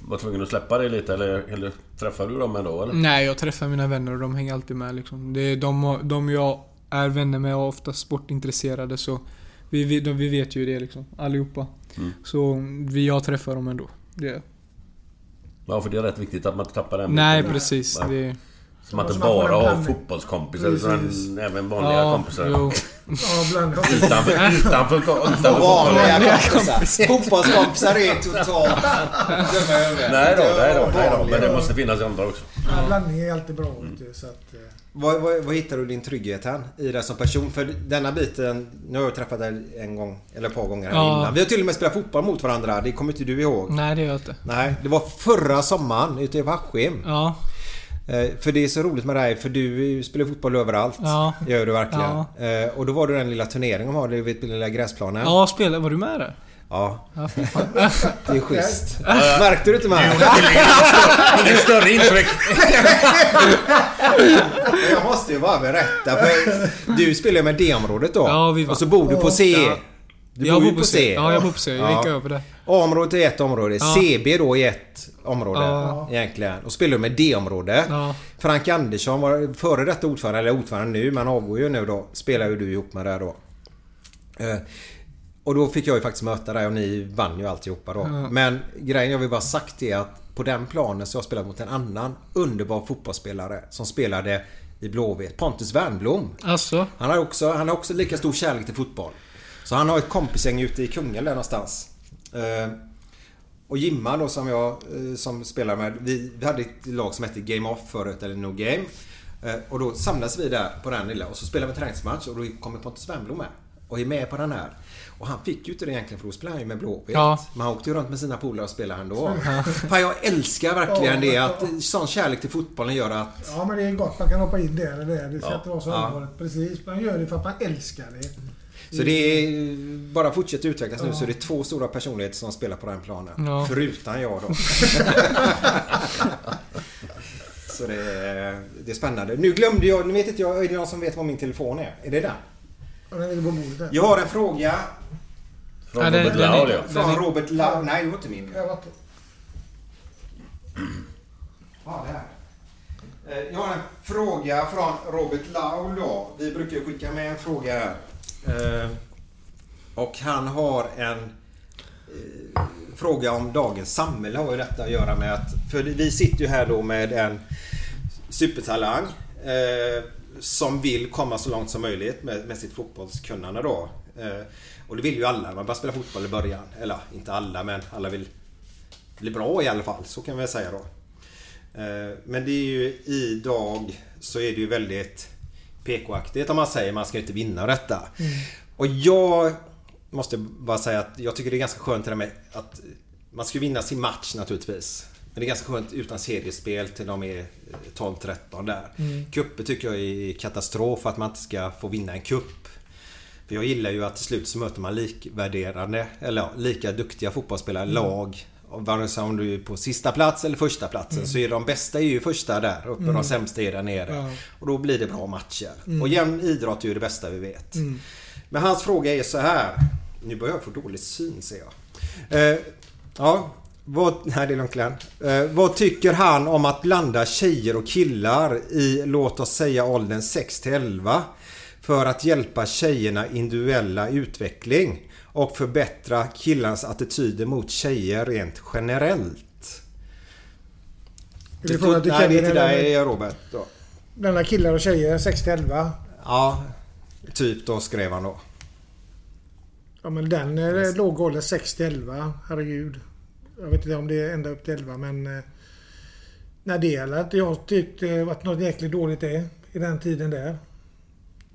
varit tvungen att släppa det lite eller, eller träffar du dem ändå eller? Nej, jag träffar mina vänner och de hänger alltid med liksom. Det är de, de jag är vänner med och ofta sportintresserade så vi, vi, de, vi vet ju det liksom. Allihopa. Mm. Så vi, jag träffar dem ändå. Det. Ja, för det är rätt viktigt att man inte tappar den Nej, biten. precis. Nej. Det, Som att Så inte man får bara en ha blandning. fotbollskompisar utan även vanliga ja, kompisar. jo. Ja, bland Utanför, utanför, utanför Vanliga kompisar. Fotbollskompisar är totalt dumma i huvudet. Nej då, nej då, nej då. Men det måste finnas andra också. Ja, blandning är alltid bra. du, Så att, eh, Vad, vad, vad hittar du din trygghet här i dig som person? För denna biten, nu har jag träffat dig en gång eller ett par gånger här Ja. innan. Vi har till och med spelat fotboll mot varandra. Det kommer inte du ihåg? Nej, det gör jag inte. Nej, det var förra sommaren ute i Askim. Ja. Eh, För det är så roligt med dig för du spelar fotboll överallt. Ja. Gör du verkligen. Eh, Och då var det den lilla turneringen de har vid den lilla gräsplanen. Ja, spela, var du med där? Ja. Ja. Det är schysst. Märkte du inte mig? Inget större intryck. Jag måste ju bara berätta för du spelar med D-området då. Ja, vi var- Och så bor du på C. Du Jag bor ju på C. C. Ja, jag bor på C. Jag gick över det. A-området är ett område. Ja. CB då är ett område Ja. egentligen. Och spelar du med D-område. Ja. Frank Andersson var före detta ordförande, eller ordförande nu, men avgår ju nu då. Spelar ju du ihop med där då. Eh, Och då fick jag ju faktiskt möta dig och ni vann ju alltihopa då. Ja. Men grejen jag vill bara sagt är att på den planen så har jag spelat mot en annan underbar fotbollsspelare som spelade i Blåvitt. Pontus Wernbloom. Alltså? Han har också, han har också lika stor kärlek till fotboll. Så han har ett kompisgäng ute i Kungälv någonstans. Eh, och Jimma då som jag eh, som spelar med. Vi, vi hade ett lag som hette Game Off förut, eller No Game. Eh, och då samlas vi där på den lilla och så spelar vi en träningsmatch och då kommer Pontus Wernbloom med. Och är med på den här. Och han fick ju inte det egentligen för då spelade han ju med Blåvitt. Ja. Men han åkte ju runt med sina polare och spelade ändå. Fan jag älskar verkligen det att sån kärlek till fotbollen gör att Ja, men det är gott. Man kan hoppa in där eller där. Det ska Ja. inte vara så Ja. allvarligt. Precis. Man gör det för att man älskar det. Så det är bara fortsätter utvecklas nu Ja. så det är två stora personligheter som spelar på den planen. Ja. Förutom jag då. så det är, det är spännande. Nu glömde jag, nu vet inte jag, är det någon som vet vad min telefon är? Är det den? Och den ligger på bordet där. Jag har en fråga. Från den- Robert Laul, ja. Från Robert Laul. Nej, det var inte min. Jag Ja, har en fråga från Robert Lau då. Vi brukar skicka med en fråga här. Eh, Och han har en eh, fråga om dagens samhälle har ju detta att göra med att... För vi sitter ju här då med en supertalang eh, som vill komma så långt som möjligt med, med sitt fotbollskunnande då. Eh, och det vill ju alla. Man bara spela fotboll i början. Eller inte alla men alla vill bli bra i alla fall. Så kan vi säga då. Eh, Men det är ju idag så är det ju väldigt PK-aktigt om man säger man ska inte vinna detta. Och jag måste bara säga att jag tycker det är ganska skönt det där med att man ska vinna sin match naturligtvis. Men det är ganska skönt utan seriespel till de är 12-13 där. Mm. Kupper tycker jag är katastrof att man inte ska få vinna en kupp. För jag gillar ju att till slut så möter man likvärderande, eller ja, lika duktiga fotbollsspelare, Mm. lag. Vare sig om du är på sista plats eller första platsen Mm. så är de bästa är ju första där uppe Mm. de sämsta är där nere. Ja. Och då blir det bra matcher. Mm. Och jämn idrott är ju det bästa vi vet. Mm. Men hans fråga är så här. Nu börjar jag få dålig syn ser jag. Eh, ja, vad, nej det är lugnt. Eh, vad tycker han om att blanda tjejer och killar i låt oss säga åldern 6 till 11 för att hjälpa tjejerna individuella utveckling och förbättra killarnas attityder mot tjejer rent generellt? Frågan till Nej, det är till dig Robert. Då. Denna killar och tjejer 6-11. Ja, typ då skrev han då. Ja men den är låg ålder 6-11. Herregud. Jag vet inte om det är ända upp till 11 men... eh, Nej det är inte jag tyckt det varit något jäkligt dåligt det. I den tiden där.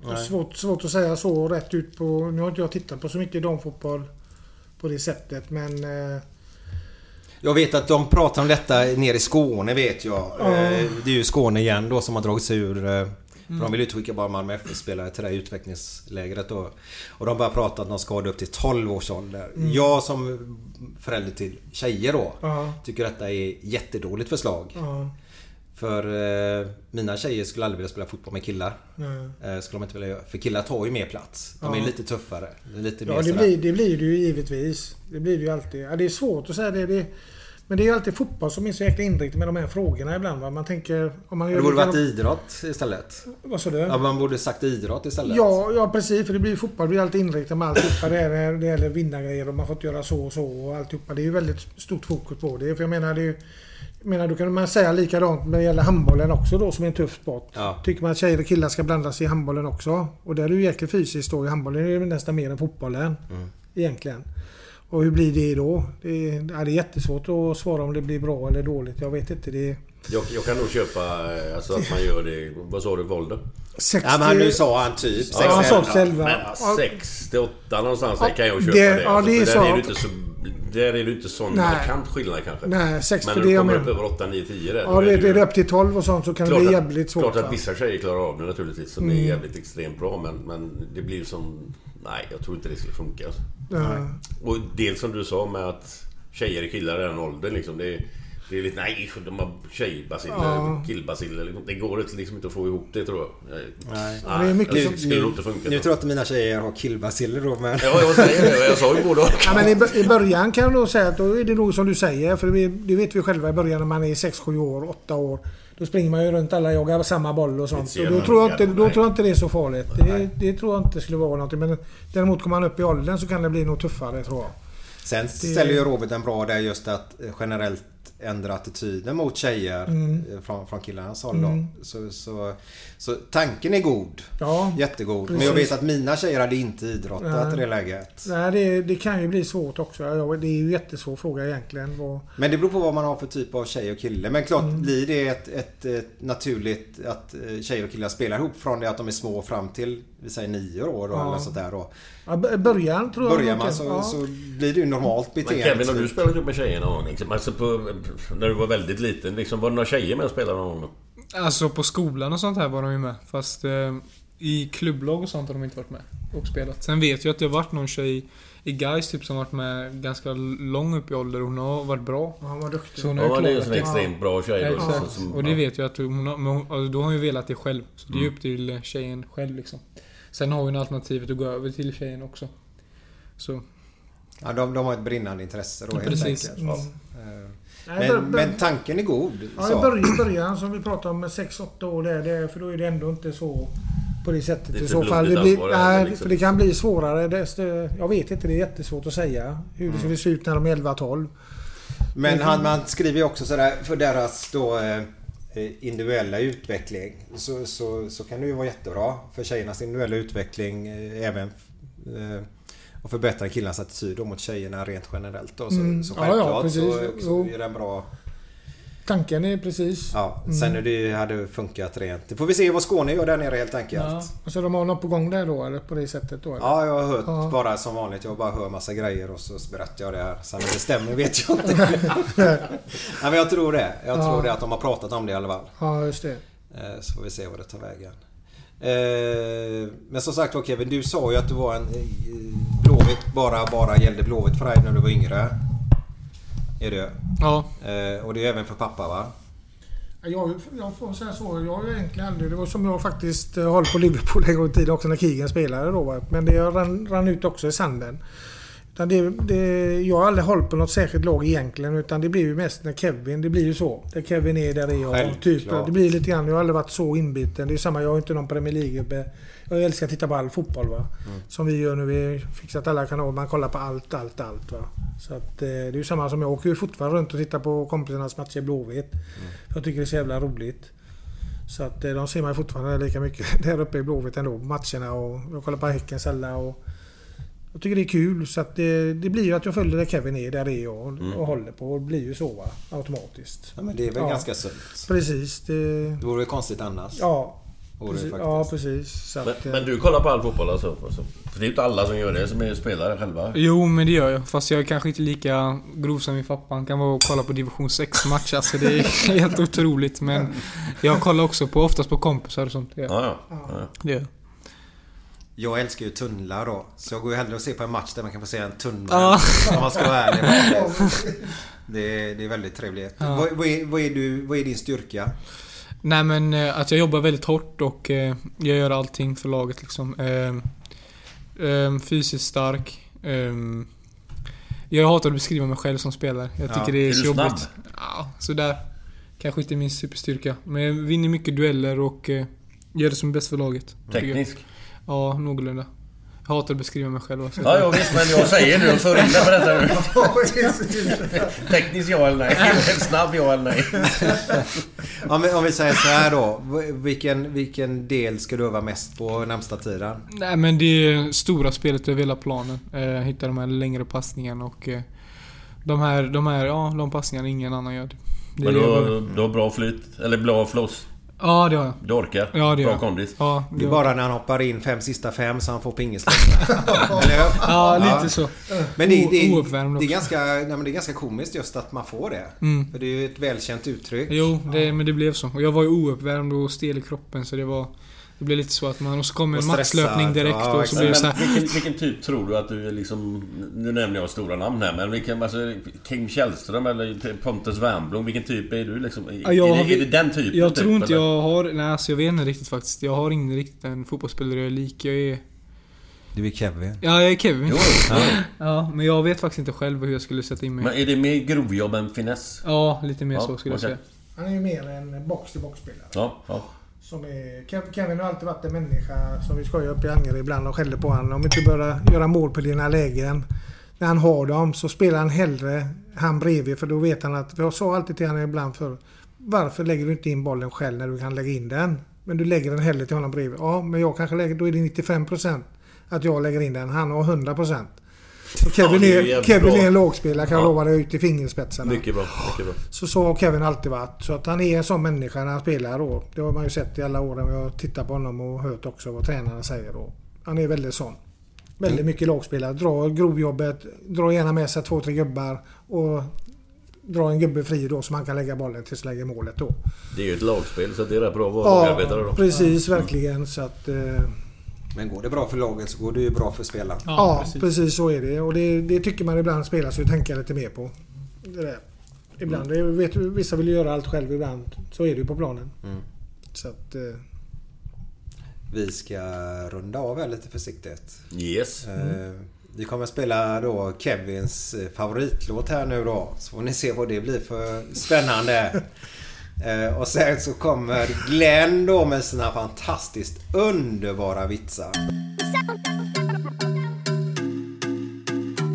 Nej. Svårt, svårt att säga så rätt ut på... Nu har inte jag tittat på så mycket damfotboll på det sättet men... eh, Jag vet att de pratar om detta nere i Skåne vet jag. Ja. Eh, Det är ju Skåne igen då som har dragit sig ur... eh, För Mm. de vill ju skicka bara Malmö FF-spelare till det här utvecklingslägret då. Och de börjar prata att de ska ha upp till 12 års ålder. Mm. Jag som förälder till tjejer då tycker detta är jättedåligt förslag. För eh, mina tjejer skulle aldrig vilja spela fotboll med killar. Nej. Eh, skulle de inte vilja göra. För killar tar ju mer plats. De Ja. är lite tuffare. Det lite mer Ja det sådär. blir, det blir det ju givetvis. Det blir det ju alltid. Ja, det är svårt att säga det. det Men det är ju alltid fotboll som är så jäkla inriktad med de här frågorna ibland. Va? Man tänker... Om man Det gör borde lika- varit idrott istället. Vad sa du? Ja, man borde sagt idrott istället. Ja, ja precis. För det blir ju fotboll. Det blir alltid inriktat med alltihopa. Det, är, det gäller vinnargrejer och man får inte göra så och så och alltihopa. Det är ju väldigt stort fokus på det. För jag menar, det är ju, jag menar, då kan man säga likadant när det gäller handbollen också då som är en tuff sport. Ja. Tycker man att tjejer och killar ska blandas i handbollen också. Och där är ju jäkligt fysiskt då. I handbollen är det nästan mer än fotbollen. Egentligen. Och hur blir det då? Det är, ja, det är jättesvårt att svara om det blir bra eller dåligt. Jag vet inte. Det är Jag, jag kan nog köpa eh, alltså, att man gör det... Vad sa du? Våld då? 60... Ja, men nu sa han typ Ja, han sa 11. Men Ja. 6 till 8 någonstans Ja, kan jag köpa det- det. ja, Alltså, det är så. Där är inte så... Där är det inte sån Nej. markant skillnad kanske. Nej, sex Men för när det du kommer upp över 8, 9, 10 där. Ja, det, ju- det är upp till 12 och sånt så kan det bli att- jävligt svårt. Klart att vissa tjejer klarar av det naturligtvis. Som är Mm. jävligt extremt bra. Men, men det blir som... Nej, jag tror inte det skulle funka. Alltså. Ja. Och dels som du sa med att tjejer och killar i den åldern liksom. Det är, det är lite... Nej, de har tjejbaciller, Ja. killbaciller. Liksom. Det går inte- liksom inte att få ihop det tror jag. Nej. Nej. Det är mycket det som- skulle nog inte funka. Nu tror jag att mina tjejer har killbaciller då men... Ja, jag säger det. Jag sa ju både och. Ja, men i, bör- I början kan jag nog säga att då är det nog som du säger. För det vet vi själva i början när man är 6-7 år, 8 år. Då springer man ju runt alla jagar samma boll och sånt. Och då, tror jag inte, då tror jag inte det är så farligt. Det, det tror jag inte skulle vara någonting. Men däremot kommer man upp i åldern så kan det bli nog tuffare tror jag. Sen ställer ju Robert en bra där just att eh, generellt ändra attityden mot tjejer Mm. eh, från, från killarnas håll. Mm. Så, så, så tanken är god. Ja, Jättegod. Men precis. jag vet att mina tjejer hade inte idrottat Nej. i det läget. Nej, det, det kan ju bli svårt också. Det är ju en jättesvår fråga egentligen. Vad, Men det beror på vad man har för typ av tjej och kille. Men klart Mm. blir det ett, ett, ett naturligt att eh, tjejer och killar spelar ihop från det att de är små fram till vi säger nio år då, Ja. eller sånt där då. ja, början tror jag. Börjar man så, ja. så blir det ju normalt Men beteende. Kevin, har du spelat ihop med tjejerna någon gång? Liksom, Alltså på, när du var väldigt liten, liksom, var det några tjejer med och spelade någon gång? Alltså på skolan och sånt här var de ju med. Fast eh, i klubblag och sånt har de inte varit med och spelat. Sen vet jag att det har varit någon tjej i Gais typ som varit med ganska lång upp i ålder och hon har varit bra. Ja, han var duktig. Så hon Ja, har men det är ju en extremt bra tjej då. Exakt. som- som- och det ja. vet jag att hon har, men hon, alltså, då har hon ju velat det själv. Så det är ju Mm. upp till tjejen själv liksom. Sen har hon alternativet att gå över till tjejen också. Så. Ja, de, de har ett brinnande intresse då helt Precis. enkelt. Mm. Men, men tanken är god. Ja, så. i början, början som vi pratade om med 6-8 år där, det, för då är det ändå inte så på det sättet Det i så fall. Det blir, nej, liksom. för det kan bli svårare. Desto, jag vet inte, det är jättesvårt att säga hur det skulle se ut när de är 11-12. Men han, man skriver ju också sådär för deras då eh, individuella utveckling så, så, så kan det ju vara jättebra för tjejernas individuella utveckling eh, även eh, och förbättra killarnas attityd mot tjejerna rent generellt då. Så, Mm. så Ja, ja, självklart precis. så, så är det en bra... Tanken är precis. Ja, Mm. sen hur det hade funkat rent. Det får vi se vad Skåne gör där nere helt enkelt. Ja. Så de har något på gång där då, eller på det sättet då? Eller? Ja, jag har hört Ja. bara som vanligt. Jag bara hör massa grejer och så berättar jag det här. Sen om det stämmer vet jag inte. Nej, men jag tror det. Jag Ja. tror det att de har pratat om det i alla fall. Ja, just det. Eh, Så får vi se vad det tar vägen. Eh, Men som sagt var Kevin, du sa ju att du var en eh, Blåvitt bara, bara gällde Blåvitt för dig när du var yngre. Är det Ja. Eh, Och det är även för pappa va? Jag, jag får säga så. Jag har ju egentligen aldrig... Det var som jag faktiskt eh, höll på Liverpool en gång i tiden också när Keegan spelade då. Va? Men det rann, rann ut också i sanden. Utan det, det, jag har aldrig hållit på något särskilt lag egentligen. Utan det blir ju mest när Kevin... Det blir ju så. Där Kevin är, där är jag. Typ, det blir lite grann... Jag har aldrig varit så inbiten. Det är samma. Jag har inte någon Premier League. Jag älskar att titta på all fotboll. Va? Som vi gör nu. Vi har fixat alla kanaler. Man kollar på allt, allt, allt. Va? Så att, eh, det är ju samma som jag åker ju fortfarande runt och tittar på kompisarnas matcher i Blåvitt. För Jag tycker det är så jävla roligt. Så att eh, de ser man ju fortfarande lika mycket där uppe i Blåvitt ändå. Matcherna och jag kollar på Häckens alla och... Jag tycker det är kul så att det, det blir ju att jag följer där Kevin är, där är jag och, Mm. och håller på. Det blir ju så va, automatiskt. Ja men det är väl Ja. ganska sunt. Precis. Det, Det vore väl konstigt annars. ja. Det Precis, faktiskt. ja, precis. Så Men, att, eh, men du kollar på all fotboll alltså? alltså? För det är ju inte alla som gör det, som är spelare själva. Jo, men det gör jag. Fast jag är kanske inte lika grov som min pappa. Han kan vara och kolla på division 6-match. Alltså det är helt otroligt. Men jag kollar också på, oftast på kompisar och sånt. Ja, ja. ja. Det gör jag. Jag älskar ju tunnlar då. Så jag går ju hellre och ser på en match där man kan få se en tunnel. Ja. Om man ska vara ärlig. Det är, det är väldigt trevligt. Ja. Vad, vad, är, vad, är du, vad är din styrka? Nej men eh, att jag jobbar väldigt hårt och eh, jag gör allting för laget liksom. Eh, eh, fysiskt stark. Eh, Jag hatar att beskriva mig själv som spelare. Jag tycker Ja. det är, Är så jobbigt. snabb? Ja, sådär. Kanske inte min superstyrka. Men jag vinner mycket dueller och eh, gör det som är bäst för laget. Teknisk? Ja, någorlunda. Jag hatar att beskriva mig själv. också. Ja, ja visst, men jag säger nu och för in dig på detta nu. Tekniskt ja eller nej? Snabb ja eller nej? om, vi, om vi säger så här då. Vilken, vilken del ska du öva mest på närmsta tiden? Nej men det är stora spelet över hela planen. Eh, hitta de här längre passningarna och eh, de här, de här, ja de passningarna ingen annan gör. Det Men har- du har bra flyt? Eller bra floss? Ja det har jag. Du orkar? Ja, det bra jag. kondis? Ja, Det är ja. bara när han hoppar in fem sista fem så han får hur? Ja, lite så. Men det, det, ouppvärmd det, är ganska, nej, men det är ganska komiskt just att man får det. Mm. För det är ju ett välkänt uttryck. Jo, det, men det blev så. Och jag var ju ouppvärmd och stel i kroppen så det var... Det blev lite så att man... Och så kom en Och maxlöpning stressad, direkt ja, och så blev det så här, vilken, vilken typ tror du att du är liksom... Nu nämner jag stora namn här men vilken... Alltså, Kim Källström eller Pontus Wernbloom. Vilken typ är du liksom? Är, Ja, jag har- det, är det den typen? Jag typ, tror inte eller? jag har... Nej alltså jag vet inte riktigt faktiskt. Jag har ingen riktigt en fotbollsspelare jag är lik. Jag är... Du är Kevin. Ja, jag är Kevin. Jo, ja. ja, men jag vet faktiskt inte själv hur jag skulle sätta in mig. Men är det mer grovjobb än finess? Ja, lite mer Ja, så skulle jag okej. säga. Han är ju mer en box-till-box-spelare. Ja, ja. Som är, Kevin har alltid varit en människa som vi skojar upp i Angered ibland och skäller på honom. Om inte börjar göra mål på dina lägen. När han har dem så spelar han hellre han bredvid för då vet han att, jag sa alltid till honom ibland för Varför lägger du inte in bollen själv när du kan lägga in den? Men du lägger den hellre till honom bredvid. Ja, men jag kanske lägger, då är det 95% att jag lägger in den. Han har 100%. Kevin, Ja, är Kevin är en lågspelare kan jag Ja. lova dig ut i fingerspetsarna. Mycket bra, mycket bra. Så så har Kevin alltid varit. Så att han är en sån människa när han spelar då. Det har man ju sett i alla år när jag tittat på honom och hört också vad tränarna säger då. Han är väldigt sån. Väldigt mycket lagspelare. Dra grovjobbet, dra gärna med sig två, tre gubbar och dra en gubbe fri då så man kan lägga bollen tills lägger målet då. Det är ju ett lagspel så det är rätt bra att vara Ja, då. precis verkligen. Så att, eh, Men går det bra för laget så går det ju bra för spelaren. ja, precis. så är det. Och det, det tycker man ibland spelar så tänka lite mer på. Det där. Ibland. Det, vet, vissa vill ju göra allt själv ibland. Så är det ju på planen. Mm. Så att... Eh, Vi ska runda av här lite försiktigt. Yes. Eh, Vi kommer spela då Kevins favoritlåt här nu då. Så får ni se vad det blir för spännande. Eh, Och sen så kommer Glenn då med sina fantastiskt underbara vitsar.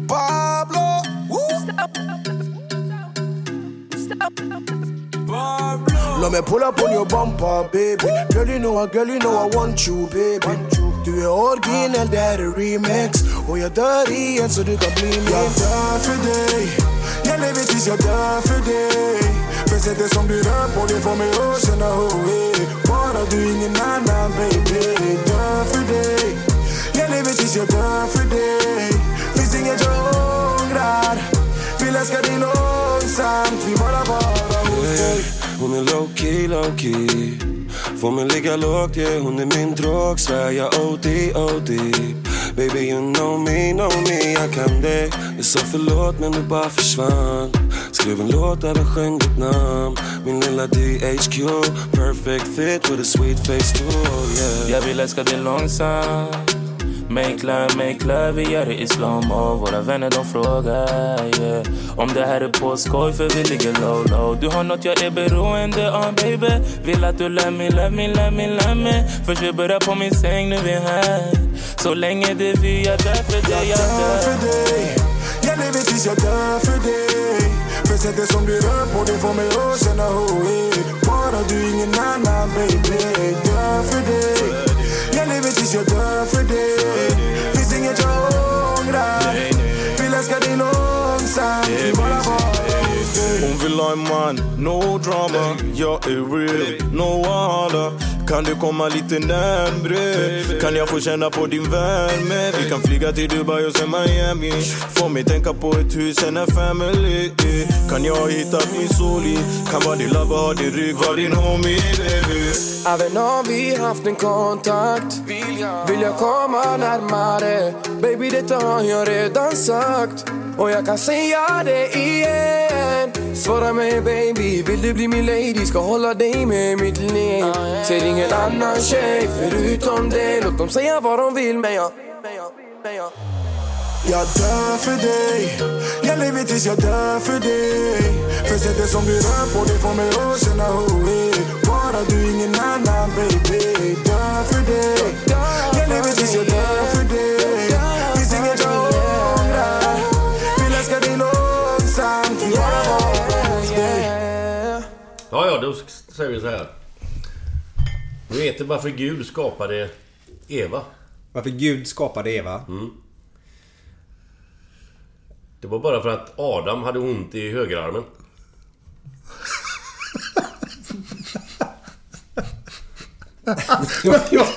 Pablo. Let me pull up on your bumper, baby. Girl, you know, I, girl, you know I want you, baby. Du är originell, det här är remix. Och jag dör igen så du kan bli min. Jag dör för dig. Jag lever tills jag dör för dig. För sättet som du rör på det får mig att känna oh, hey. Bara du, ingen annan, baby. Dör för dig. Jag lever tills jag dör för dig. Finns inget jag ångrar. Vill älska dig långsamt. Vill bara vara hos dig. Hon är low key, low key Får mig ligga lågt, yeah, hon är min drog Svär jag OD, OD Baby you know me, know me, jag kan dig Jag sa förlåt men du bara försvann. Skrev en låt där jag sjöng ditt namn. Min lilla DHQ Perfect fit with a sweet face too, yeah. Jag vill älska dig långsamt. Make love, make love, vi gör det i slow-mo. Våra vänner de frågar yeah. Om det här är på skoj för vi ligger low low. Du har något jag är beroende av baby. Vill att du lär mig, lär mig, lär mig, lär mig. Först vi börjar på min säng, nu vi här. Så länge det är vi, jag dör för dig, jag dör för dig. Jag lever tills jag dör för dig. För sättet som du rör på det får mig att känna hey. Bara du, ingen annan baby. Dör för dig. Jag lever tills jag dör för dig dig man, no drama. Jag är real, no wahala. Kan du komma lite närmre? Kan jag få känna på din värme? Vi kan flyga till Dubai och sen Miami. Får mig tänka på ett hus, en en family. Kan jag ha hittat min soli? Kan vara din lover, ha din rygg, vara din homie baby. Även om vi haft en kontakt Vill jag komma närmare. Baby detta har jag redan sagt. Och jag kan säga det igen. Svara mig baby, vill du bli min lady? Ska hålla dig med mitt liv Ser ingen annan tjej förutom dig. Låt dem säga vad de vill men jag Jag dör för dig. Jag lever tills jag dör för dig. För sättet som du rör på det får mig att känna Bara du, ingen annan baby. Dör för dig. Jag lever tills jag dör för dig säger vi så här. Du vet varför Gud skapade Eva? Varför Gud skapade Eva? Mm. Det var bara för att Adam hade ont i högerarmen. jag, jag,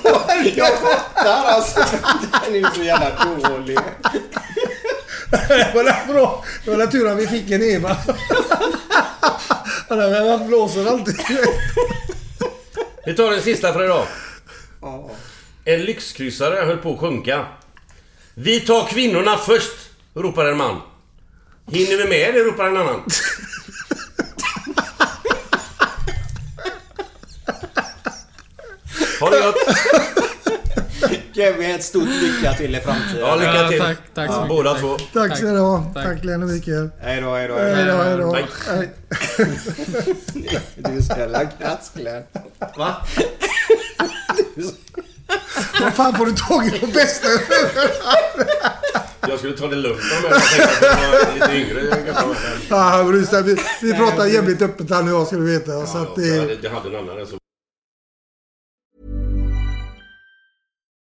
jag fattar alltså. Den är så jävla dålig. Det var bra. Det var tur att vi fick en Eva. Han blåser alltid. Vi tar den sista för idag. En lyxkryssare höll på att sjunka. Vi tar kvinnorna först, ropar en man. Hinner vi med det, ropar en annan. Ha det gott! Kevin, ett stort lycka till i framtiden. Ja, lycka till. tack, tack så mycket. Båda två. Tack ska ni ha. Tack Glenn och Mikael. Hej då, hej då. Hej då, hej då. Tack. Hej. Du är så jävla kass Glenn. Va? Vad fan får du tag i de bästa Jag skulle ta det lugnt om jag tänkte att jag var lite yngre. Ja, det, vi, vi pratar jävligt öppet här nu jag du veta. Så att Jag det, hade, en annan som